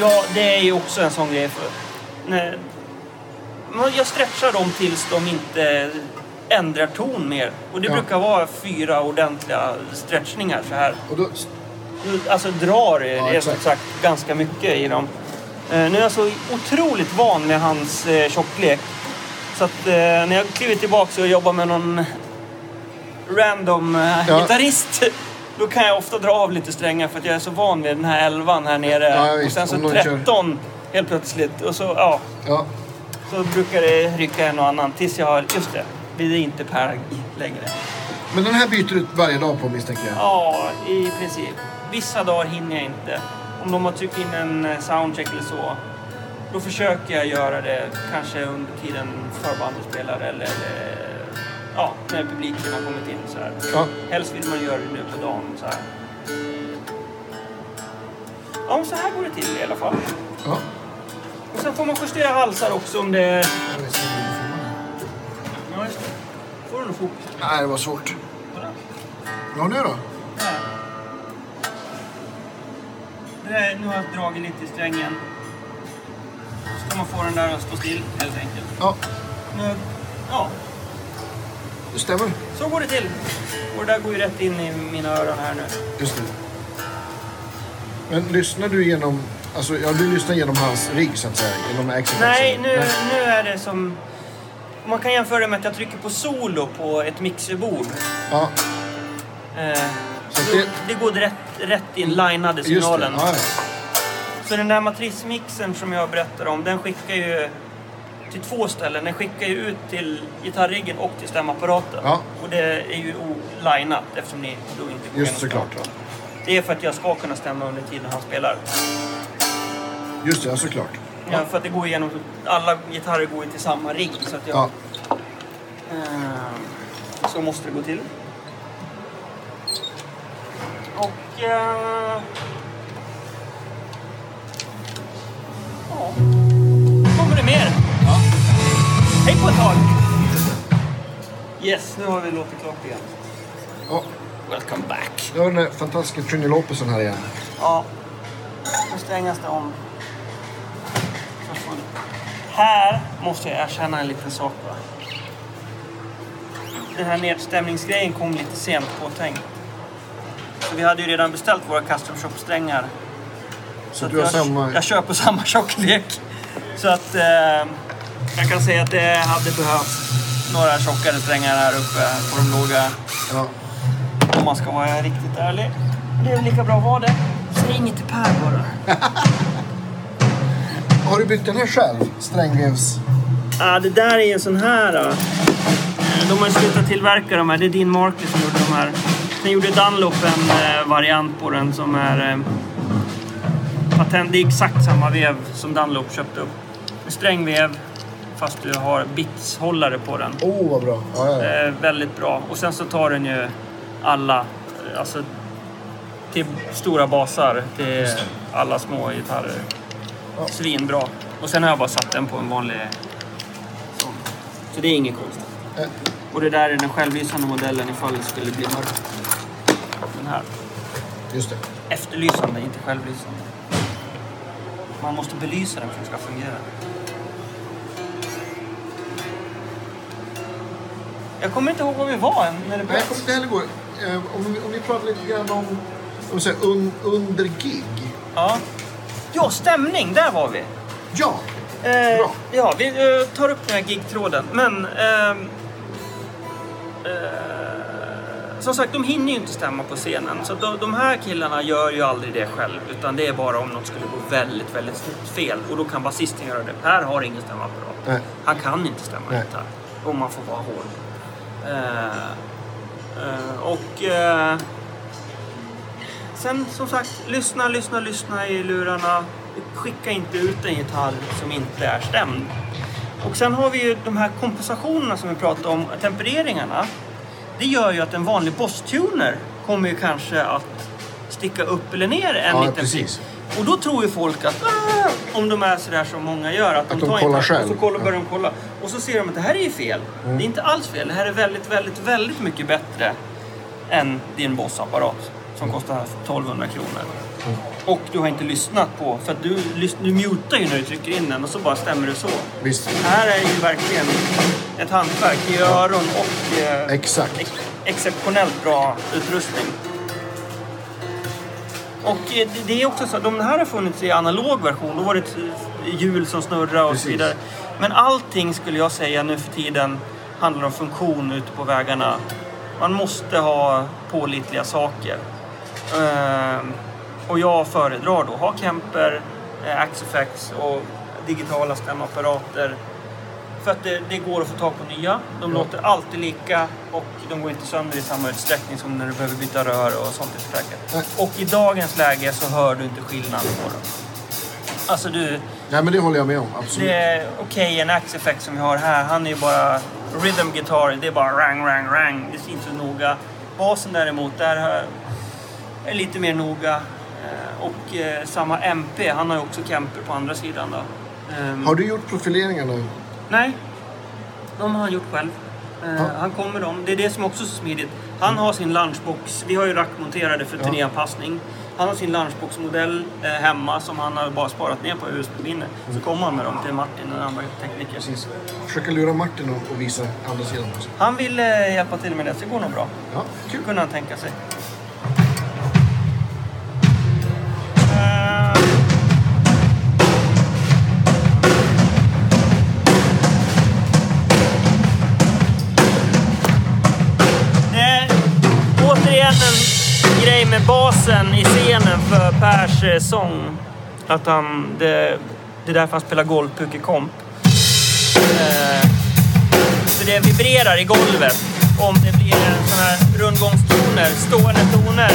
Ja, det är ju också en sån grej. För, men jag stretchar dem tills de inte ändrar ton mer. Och det
Ja.
brukar vara fyra ordentliga stretchningar så här.
och då,
Alltså drar
Ja,
ja,
exakt.
sagt ganska mycket i dem. Eh, nu är jag så otroligt van med hans eh, tjocklek. Så att eh, när jag kliver tillbaka och jobbar med någon random eh,
Ja.
gitarrist. Då kan jag ofta dra av lite strängar för att jag är så van vid den här elvan här nere.
Ja,
och sen så
Om någon kör-
13 helt plötsligt. Och så, ja.
ja.
så brukar det rycka en och annan tills jag har, just det, blir det inte Per längre.
Men den här byter du ut varje dag på misstänker jag?
Ja, i princip. Vissa dagar hinner jag inte. Om de har tryckt in en eh, soundcheck eller så, då försöker jag göra det kanske under tiden förbandet spelar eller eh, ja, när publiken har kommit in. Så här.
Ja.
Helst vill man göra det nu på dagen. Så här. Ja, så här går det till i alla fall.
ja.
Och sen får man justera halsar också om det... Ja, just det. Får du nog fokus
Nej, det var svårt. Ja, nu då?
Där. Där, nu har jag dragit lite i strängen. Så ska man få den där att stå still helt enkelt.
Ja,
Nu, ja,
det stämmer.
så går det till. Och det där går ju rätt in i mina öron här nu.
Just det. Men lyssnar du genom... Alltså, ja, du lyssnar genom hans rigg så att säga? Genom Access
Nej, nu,
Nej.
nu är det som... Man kan jämföra det med att jag trycker på solo på ett mixerbord.
Ja,
Eh,
Så att
det,
det-
det går rätt, rätt in,
det.
signalen.
Ja, ja.
Så den där matrismixen som jag berättar om, den skickar ju till två ställen. Den skickar ju ut till gitarriggen och till stämapparaten.
Ja.
Och det är ju olinat eftersom ni då inte går
Just såklart.
stäm. Det är för att jag ska kunna stämma under tiden han spelar.
Just det, ja, såklart.
Ja. för att det går igenom, alla gitarrer går ju till samma rigg. Så att jag,
Ja.
Eh, så måste det gå till. Och... Eh, ja. kommer det mer. Hej på ett tag! Yes, nu har vi låtit klart igen.
ja.
Welcome back.
Nu har den fantastiska Trini Lopezen här igen.
Ja, nu strängas det om. Här måste jag erkänna en liten sak. Va? Den här nedstämningsgrejen kom lite sent påtänkt. Så vi hade ju redan beställt våra custom shop-strängar.
Så
att
du har
jag,
samma...
jag kör på samma tjocklek. Så att eh, jag kan säga att det hade behövts några tjockare strängar här uppe på de låga
Ja.
om man ska vara riktigt ärlig. Det är väl lika bra att vara det. Säg inget till Per bara.
Har du byggt den här själv? Strängvevs...
Ja, det där är en sån här. Då. De har slutat tillverka de här. Det är din Markley som gjorde de här. Sen gjorde Dunlop en eh, variant på den som är eh, patent. Det är exakt samma vev som Dunlop köpte upp. Med strängvev fast du har bitshållare på den.
Oh, vad bra. Ja, ja, ja.
Eh, väldigt bra. Och sen så tar den ju alla, alltså till stora basar, till alla små gitarrer.
Ja.
Svinbra. Och sen har jag bara satt den på en vanlig sån. Så det är inget konstigt. Och det där är den självlysande modellen ifall det skulle bli mörkt. Här.
Just det.
Efterlysande, inte självlysande. Man måste belysa den för att den ska fungera. Jag kommer inte ihåg var vi var än när det
Nej, jag kommer inte heller gå... Eh, om, vi- om vi pratar lite grann om... om säger, un, under gig.
Ja. ja, stämning, där var vi.
Ja,
Eh,
Bra.
Ja, vi eh, tar upp den här gigtråden. Men... ehm, eh, som sagt, de hinner ju inte stämma på scenen. Så de, de här killarna gör ju aldrig det själv. Utan det är bara om något skulle gå väldigt, väldigt stort fel. Och då kan basisten göra det. Per har ingen stämapparat.
Nej.
Han kan inte stämma
Nej.
gitarr. Om man får vara hård. Eh, eh, och... eh, Sen som sagt, lyssna, lyssna, lyssna i lurarna. Skicka inte ut en gitarr som inte är stämd. Och sen har vi ju de här kompensationerna som vi pratade om, tempereringarna. Det gör ju att en vanlig Boss-tuner kommer ju kanske att sticka upp eller ner en
Ja,
liten
precis.
Och då tror ju folk att, om de är sådär som många gör, att de,
Att de
tar
kollar
gitarr
själv.
och så kollar,
Ja.
börjar de kolla. Och så ser de att det här är ju fel. Det är inte alls fel. Det här är väldigt, väldigt, väldigt mycket bättre än din Boss-apparat som kostar 1200 kronor. Och du har inte lyssnat på, för att du, du mutar ju när du trycker in den och så bara stämmer det så.
visst.
Det här är ju verkligen ett hantverk i öron och eh,
Exakt.
ex- exceptionellt bra utrustning. Och eh, det- är också så de här har funnits i analog version. Då var det ett eh, hjul som snurrar och
Precis.
så vidare. Men allting skulle jag säga nu för tiden handlar om funktion ute på vägarna. Man måste ha pålitliga saker. Ehm, och jag föredrar då ha Kemper, eh, Axifex och digitala stämapparater. För att det, det går att få tag på nya. De
Ja.
låter alltid lika och de går inte sönder i samma utsträckning som när du behöver byta rör och sånt i förstärkaren. Och i dagens läge så hör du inte skillnad på dem. Alltså du,
Nej, men det håller jag med om. Absolut.
det är okej en Axe Effect som vi har här. Han är ju bara rhythm guitar. Det är bara rang, rang, rang. Det syns så noga. Basen däremot, där är lite mer noga. Eh, Och eh, samma MP, han har ju också Kemper på andra sidan då. Ehm,
Har du gjort profileringarna?
Nej, de har han gjort själv. Eh,
Ja.
Han kommer dem. Det är det som också är så smidigt. Han har sin lunchbox. Vi har ju rackmonterade för
Ja.
turnéanpassning. Han har sin lunchbox-modell eh, hemma som han har bara sparat ner på USB-minne. Så kommer han med dem till Martin, en annan tekniker.
Precis. Försöka lura Martin och, visa andra sidan också.
Han vill eh, hjälpa till med det, så det går nog bra.
Ja, kul.
Kunde han tänka sig. Med basen i scenen för Pers eh, sång. Att han, det, det är därför han spelar golvpuck komp. Eh, så det vibrerar i golvet. Om det blir en sån här rundgångstoner, stående toner,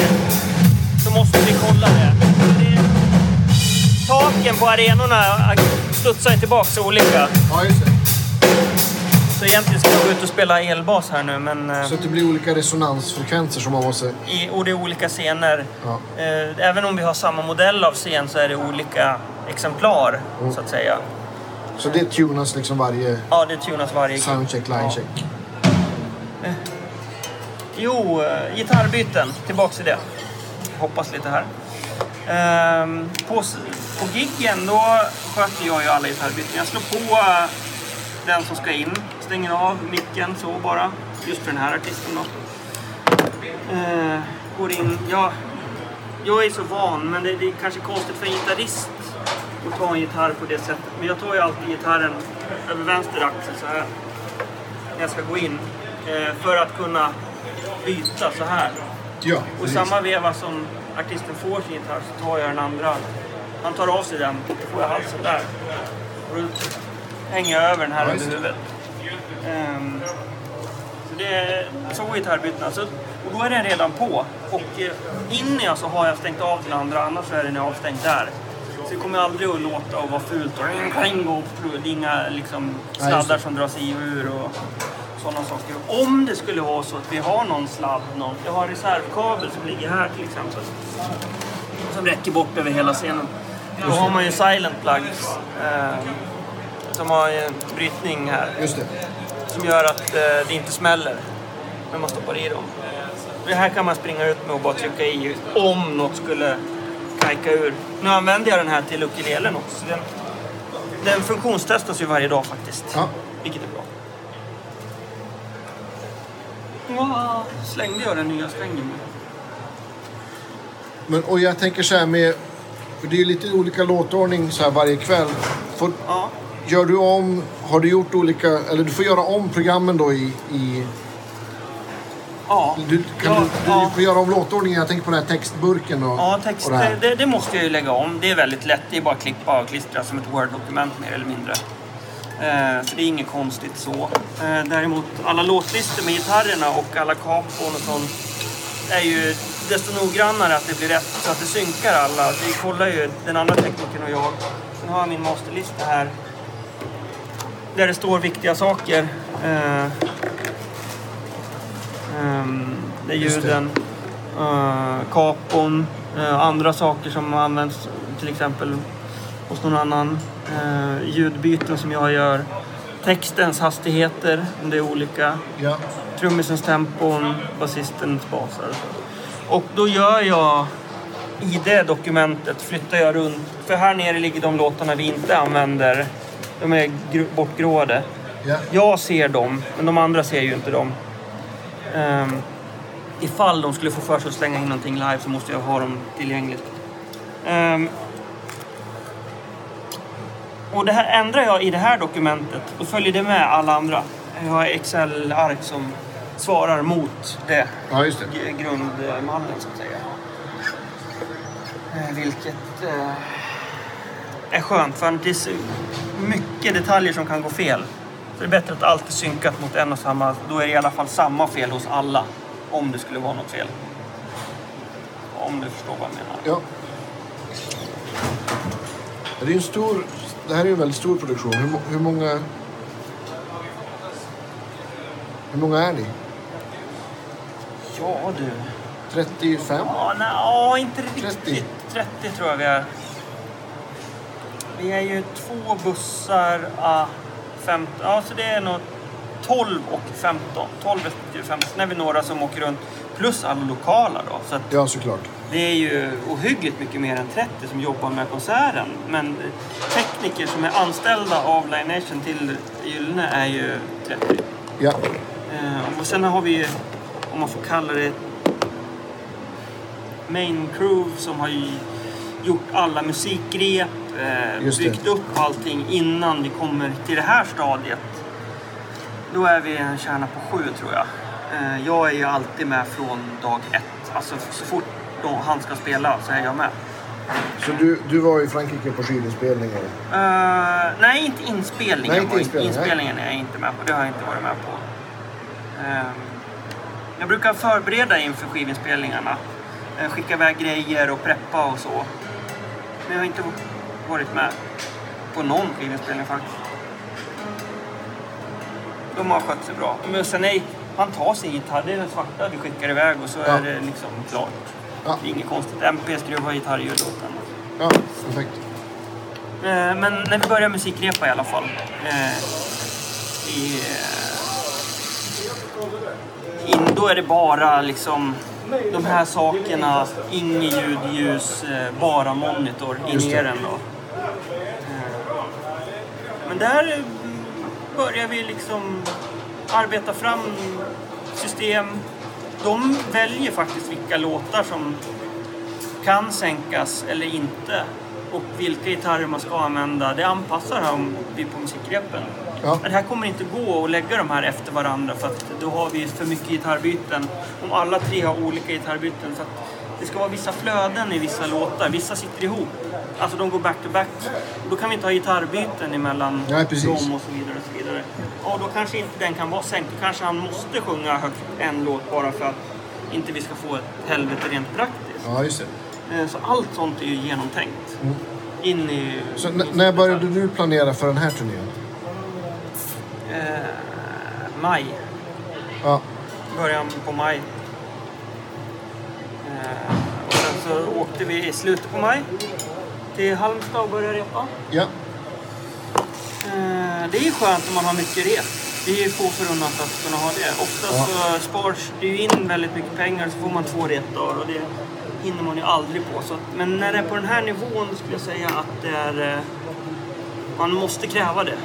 så måste vi kolla det. det taken på arenorna studsar ju tillbaka olika.
Ja, just det.
Så egentligen ska jag gå ut och spela elbas här nu, men... eh,
Så att det blir olika resonansfrekvenser som man måste...
i, och det är olika scener.
Ja.
Eh, Även om vi har samma modell av scen så är det olika exemplar, så att säga.
Så det tunas liksom varje
Ja, det tunas varje
soundcheck, linecheck.
Jo, eh, gitarrbyten. Tillbaks till det. Hoppas lite här. Ehm, på, på giggen då sköter jag ju alla gitarrbyten. Jag slår på den som ska in. Stänger av micken så bara. Just för den här artisten då. Eh, går in. Jag, jag är så van, men det, det är kanske konstigt för en gitarrist att ta en gitarr på det sättet. Men jag tar ju alltid gitarren över vänster axel så här. När jag ska gå in. Eh, för att kunna byta så här.
Ja,
Och samma veva som artisten får sin gitarr så tar jag den andra. Han tar av sig den, då får jag halsen där. Och då hänger jag över den här
Ja, det.
huvudet. Ehm, så det är så går gitarrbytena. Så, och då är den redan på. Och eh, in i så har jag stängt av till andra, annars är den avstängd där. Så det kommer aldrig att låta och vara fult och ring, och det är inga liksom, sladdar som dras i och ur och sådana saker. Om det skulle vara så att vi har någon sladd, någon, jag har en reservkabel som ligger här till exempel. Som räcker bort över hela scenen. Då har man ju silent plugs. Eh, som har en brytning här.
Just det.
Som gör att eh, det inte smäller när man stoppar i dem. Det här kan man springa ut med och bara trycka i om något skulle kajka ur. Nu använder jag den här till ukulelen också. Så den, den funktionstestas ju varje dag faktiskt.
Ja.
Vilket är bra. Wow. Slängde jag den nya strängen?
Men, och jag tänker så här med... För det är ju lite olika låtordning så här varje kväll. Får,
Ja.
Gör du om... Har du gjort olika... Eller du får göra om programmen då i... i
Ja.
du, kan
ja,
du, du
ja.
får göra om låtordningen. Jag tänker på den här textburken och,
Ja, text,
och det
det, det måste jag ju lägga om. Det är väldigt lätt. Det är bara att klippa och klistra som ett Word-dokument mer eller mindre. Eh, så det är inget konstigt så. Eh, däremot alla låtlistor med gitarrerna och alla kapon och sånt är ju desto noggrannare att det blir rätt så att det synkar alla. Vi kollar ju, den andra teknikern och jag. Sen har jag min masterlista här. Där det står viktiga saker. Eh, ehm, det är ljuden, eh, kapon, eh, andra saker som används till exempel hos någon annan. Eh, ljudbyten som jag gör. Textens hastigheter, om det är olika.
Ja.
Trummisens tempon, basistens basar. Och då gör jag i det dokumentet flyttar jag runt. För här nere ligger de låtarna vi inte använder. De är gr- bortgråade.
Ja.
Jag ser dem, men de andra ser ju inte dem. Um, ifall de skulle få för sig att slänga in någonting live så måste jag ha dem tillgängligt. Ehm, och det här ändrar jag i det här dokumentet. Då följer det med alla andra. Jag har Excel-ark som svarar mot det
ja, det.
grundmallen så att säga. Eh, Vilket eh, är skönt för det är så mycket detaljer som kan gå fel. Så det är bättre att allt är synkat mot en och samma. Då är det i alla fall samma fel hos alla. Om det skulle vara något fel. Om du förstår vad jag menar.
Ja. Det är en stor... Det här är ju en väldigt stor produktion. Hur, hur många... Hur många är ni?
Ja du.
35?
Ja, nej, inte riktigt.
30.
30 tror jag vi är. Vi är ju två bussar, ah, 15, ja så det är nog 12 och 15. 12 respektive 15. Sen är vi några som åker runt. Plus alla lokala då. Så att
Ja, såklart.
det är ju ohyggligt mycket mer än 30 som jobbar med konserten. Men tekniker som är anställda av Live Nation till Gyllene är ju 30.
Ja.
Eh, och sen har vi ju, om man får kalla det, main crew som har ju gjort alla musikgrep, eh, byggt upp allting innan vi kommer till det här stadiet. Då är vi en kärna på sju tror jag. Eh, jag är ju alltid med från dag ett. Alltså så fort han ska spela så är jag med.
Så du, du var i Frankrike på skidinspelningar?
Eh, nej, inte inspelningen.
Nej, inte inspelningen,
inspelningen är jag inte med på. Det har jag inte varit med på. Eh, jag brukar förbereda inför skivinspelningarna. Eh, skicka iväg grejer och preppa och så. Men jag har inte varit med på någon skivinspelning faktiskt. De har skött sig bra. Men sen är han tar sin gitarr, det är den svarta vi skickar iväg och så
Ja.
är det liksom klart.
Ja.
Det är inget konstigt. MP skruvar gitarrljudlåten.
Ja, perfekt.
Eh, Men när vi börjar musikrepa i alla fall. Eh, i, eh, in, då är det bara liksom de här sakerna. Inget ljud, ljus, bara monitor i
det.
den då. Men där eh, börjar vi liksom arbeta fram system. De väljer faktiskt vilka låtar som kan sänkas eller inte och vilka gitarrer man ska använda. Det anpassar han vi på musikgreppen.
Ja.
Men det här kommer inte gå att lägga de här efter varandra för att då har vi för mycket gitarrbyten. Om alla tre har olika gitarrbyten. Så att det ska vara vissa flöden i vissa låtar. Vissa sitter ihop. Alltså de går back to back. Då kan vi inte ha gitarrbyten emellan
Nej, precis.
dem och så vidare. Och så vidare. Och då kanske inte den kan vara sänkt. Då kanske han måste sjunga högt en låt bara för att inte vi ska få ett helvete rent praktiskt.
Ja, just det.
Eh, Så allt sånt är ju genomtänkt. In i...
Så n- när började du planera för den här turnén?
Eh, maj.
Ja,
Början på maj. Eh, och sen så åkte vi i slutet på maj till Halmstad och började repa.
ja,
Eh, det är ju skönt om man har mycket rep. Det är ju få förunnat att kunna ha det. Oftast
Ja.
så spars det ju in väldigt mycket pengar så får man två repdagar och det hinner man ju aldrig på. Så att, men när det är på den här nivån skulle jag säga att det är... eh, Man måste kräva det.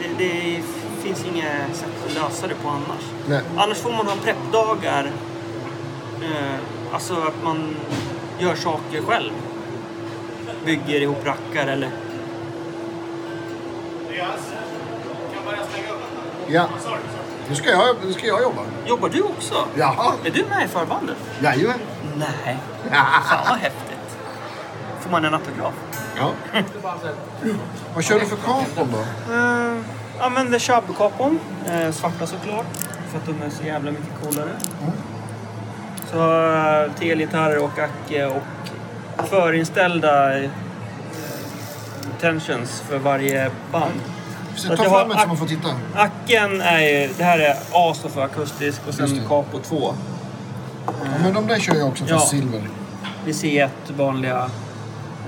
Det, det finns inget sätt att lösa det på annars.
nej.
Annars får man ha preppdagar. Eh, alltså att man gör saker själv. Bygger ihop rackar eller...
Ja. Nu ska jag, nu ska jag jobba.
Jobbar du också?
Jaha.
Är du med i förbandet?
Jajamän.
Nej. Fan vad häftigt. Får man en autograf?
Ja. Vad kör du för kapon då?
Uh, använder Chubb-kapon. Eh, svarta såklart. För att de är så jävla mycket coolare. Så uh, telgitarrer och acke och förinställda eh, tensions för varje band.
Så ta fram ett så man får titta.
Acken är ju, det här är A står för akustisk och sen. Capo 2.
Ja, men de där kör jag också, fast
Ja.
silver.
Det är C1 vanliga.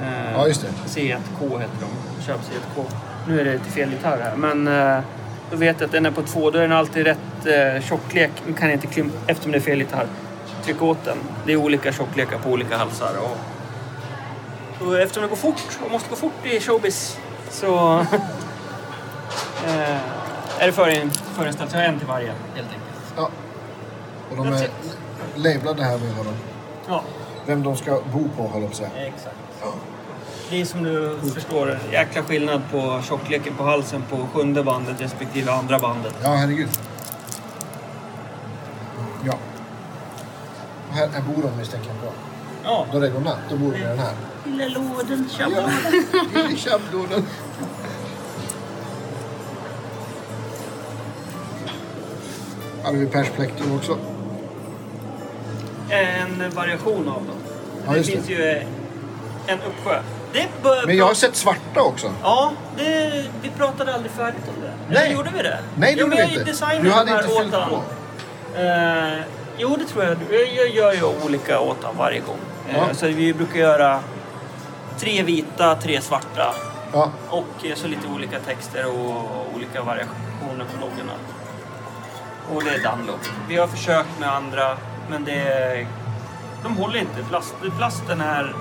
Eh,
Ja, just det.
C1K heter de. Köp C1K. Nu är det till fel gitarr här. Men eh, då vet jag att den är på två. Då är den alltid rätt eh, tjocklek. Nu kan jag inte klumpa eftersom det är fel gitarr. Tryck åt den. Det är olika tjocklekar på olika halsar. Och, och eftersom det går fort och måste gå fort i showbiz så eh, är det förin, förinställt. Så jag har en till varje helt enkelt.
Ja. Och de är labelade här vad de,
Ja,
vem de ska bo på, höll jag på att
exakt. Det är som du förstår, jäkla skillnad på tjockleken på halsen på sjunde bandet respektive andra bandet.
Ja, herregud. Ja. Här, här bor de misstänker jag på.
Ja,
Då det går natt, då bor de i den här.
Lilla lådan,
Ja, i tjabblådan. hade vi Persplectrum också.
En variation av dem.
Ja,
det finns ju en uppsjö. Det bör,
Men jag har sett svarta också.
Ja, det, vi pratade aldrig färdigt om det.
Nej.
Eller gjorde vi det?
Nej, det
jo,
gjorde vi inte. Du hade inte fyllt på.
Eh, jo, det tror jag. Jag, gör ju olika åt han varje gång. Eh,
Ja.
Så vi brukar göra tre vita, tre svarta.
Ja,
Och eh, så lite olika texter och olika variationer på loggorna. Och det är Dunlop. Vi har försökt med andra, men det... De håller inte. Plast, plasten är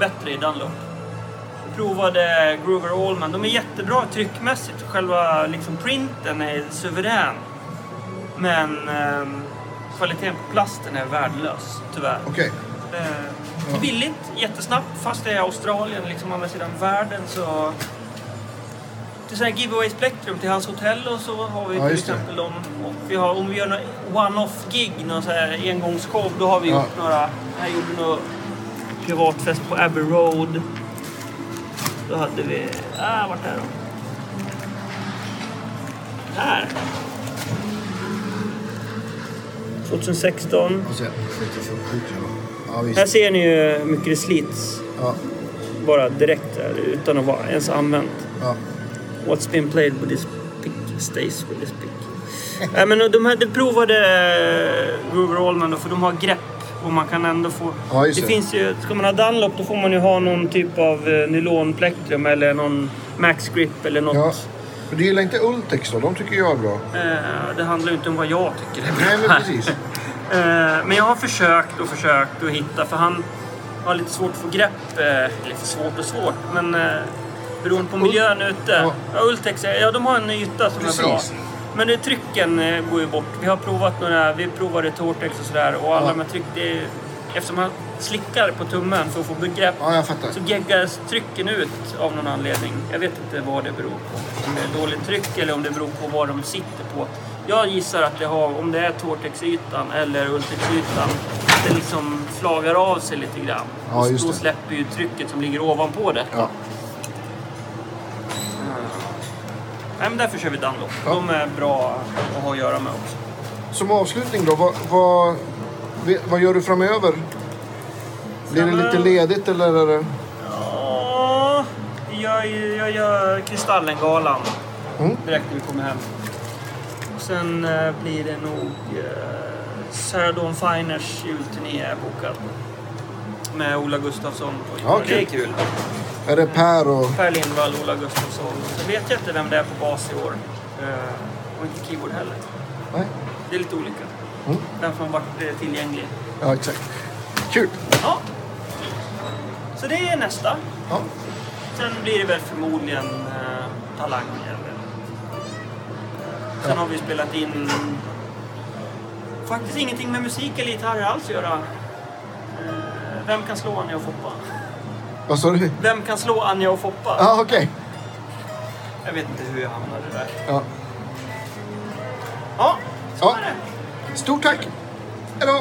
bättre i Dunlop. Vi provade Groover Allman. De är jättebra tryckmässigt. Själva liksom printen är suverän. Men ehm, kvaliteten på plasten är värdelös, tyvärr.
okej.
Eh, Billigt, jättesnabbt, fast det är Australien, liksom andra sidan världen så... Till sådana här giveaway spektrum till hans hotell och så har vi
Ja,
till
det.
exempel dem. Och vi har, om vi gör någon one-off-gig, någon så här engångsshow, då har vi
Ja.
gjort några... Här gjorde vi någon privatfest på Abbey Road. Då hade vi... Ah, vart är de? Här! 2016.
Ja,
Här ser ni ju hur mycket det slits.
Ja,
Bara direkt där, utan att vara ens använt.
ja.
What's been played with this pick stays with this pick. Nej men de här, de provade eh, Groover Allman då, för de har grepp och man kan ändå få...
Ja,
det
det.
finns ju, ska man ha Dunlop då får man ju ha någon typ av eh, nylonplektrum eller någon Max Grip eller något.
ja. Men du gillar inte Ultex då? De tycker jag är bra.
Eh, det handlar ju inte om vad jag tycker är bra.
Nej, men precis.
Eh, men jag har försökt och försökt att hitta för han har lite svårt att få grepp. Eh, eller för svårt och svårt, men eh, beroende på miljön ute.
Ja.
Ja, Ultex, ja de har en yta som är bra.
Precis.
Men det, trycken går ju bort. Vi har provat några, vi provade Tortex och sådär och alla
Ja.
med tryck, det eftersom man slickar på tummen för att få begrepp
Ja,
så geggas trycken ut av någon anledning. Jag vet inte vad det beror på. Om det är dåligt tryck eller om det beror på vad de sitter på. Jag gissar att det har, om det är Tortex-ytan eller Ultex-ytan, det liksom flagar av sig lite grann.
Ja, just
då
det.
släpper ju trycket som ligger ovanpå det.
Ja.
Nej, men därför kör vi Dunlop.
Ja.
De är bra att ha att göra med också.
Som avslutning då, vad, vad, vad gör du framöver? Blir det lite ledigt eller är det...
Ja, jag, jag gör Kristallengalan
Mm.
direkt när vi kommer hem. Sen eh, blir det nog eh, Sarah Dawn Finers julturné är bokad. Med Ola Gustafsson.
Ja,
Det är
kul.
kul.
Är det Per och...
Per Lindvall, Ola Gustafsson. Sen vet jag inte vem det är på bas i år. Eh, och inte keyboard heller.
Nej?
Det är lite olika.
Mm.
Vem som varit eh, tillgänglig.
Ja, exakt. Kul!
Ja. Så det är nästa.
Ja.
Sen blir det väl förmodligen eh, Talang. Sen har vi spelat in faktiskt ingenting med musik eller gitarrer alls att göra. Eh, vem kan slå Anja och Foppa?
Vad sa du?
Vem kan slå Anja och Foppa?
Ja, okej.
Jag vet inte hur jag hamnade där.
Ja.
Ja, så
Ja.
är det.
Stort tack! Hej då!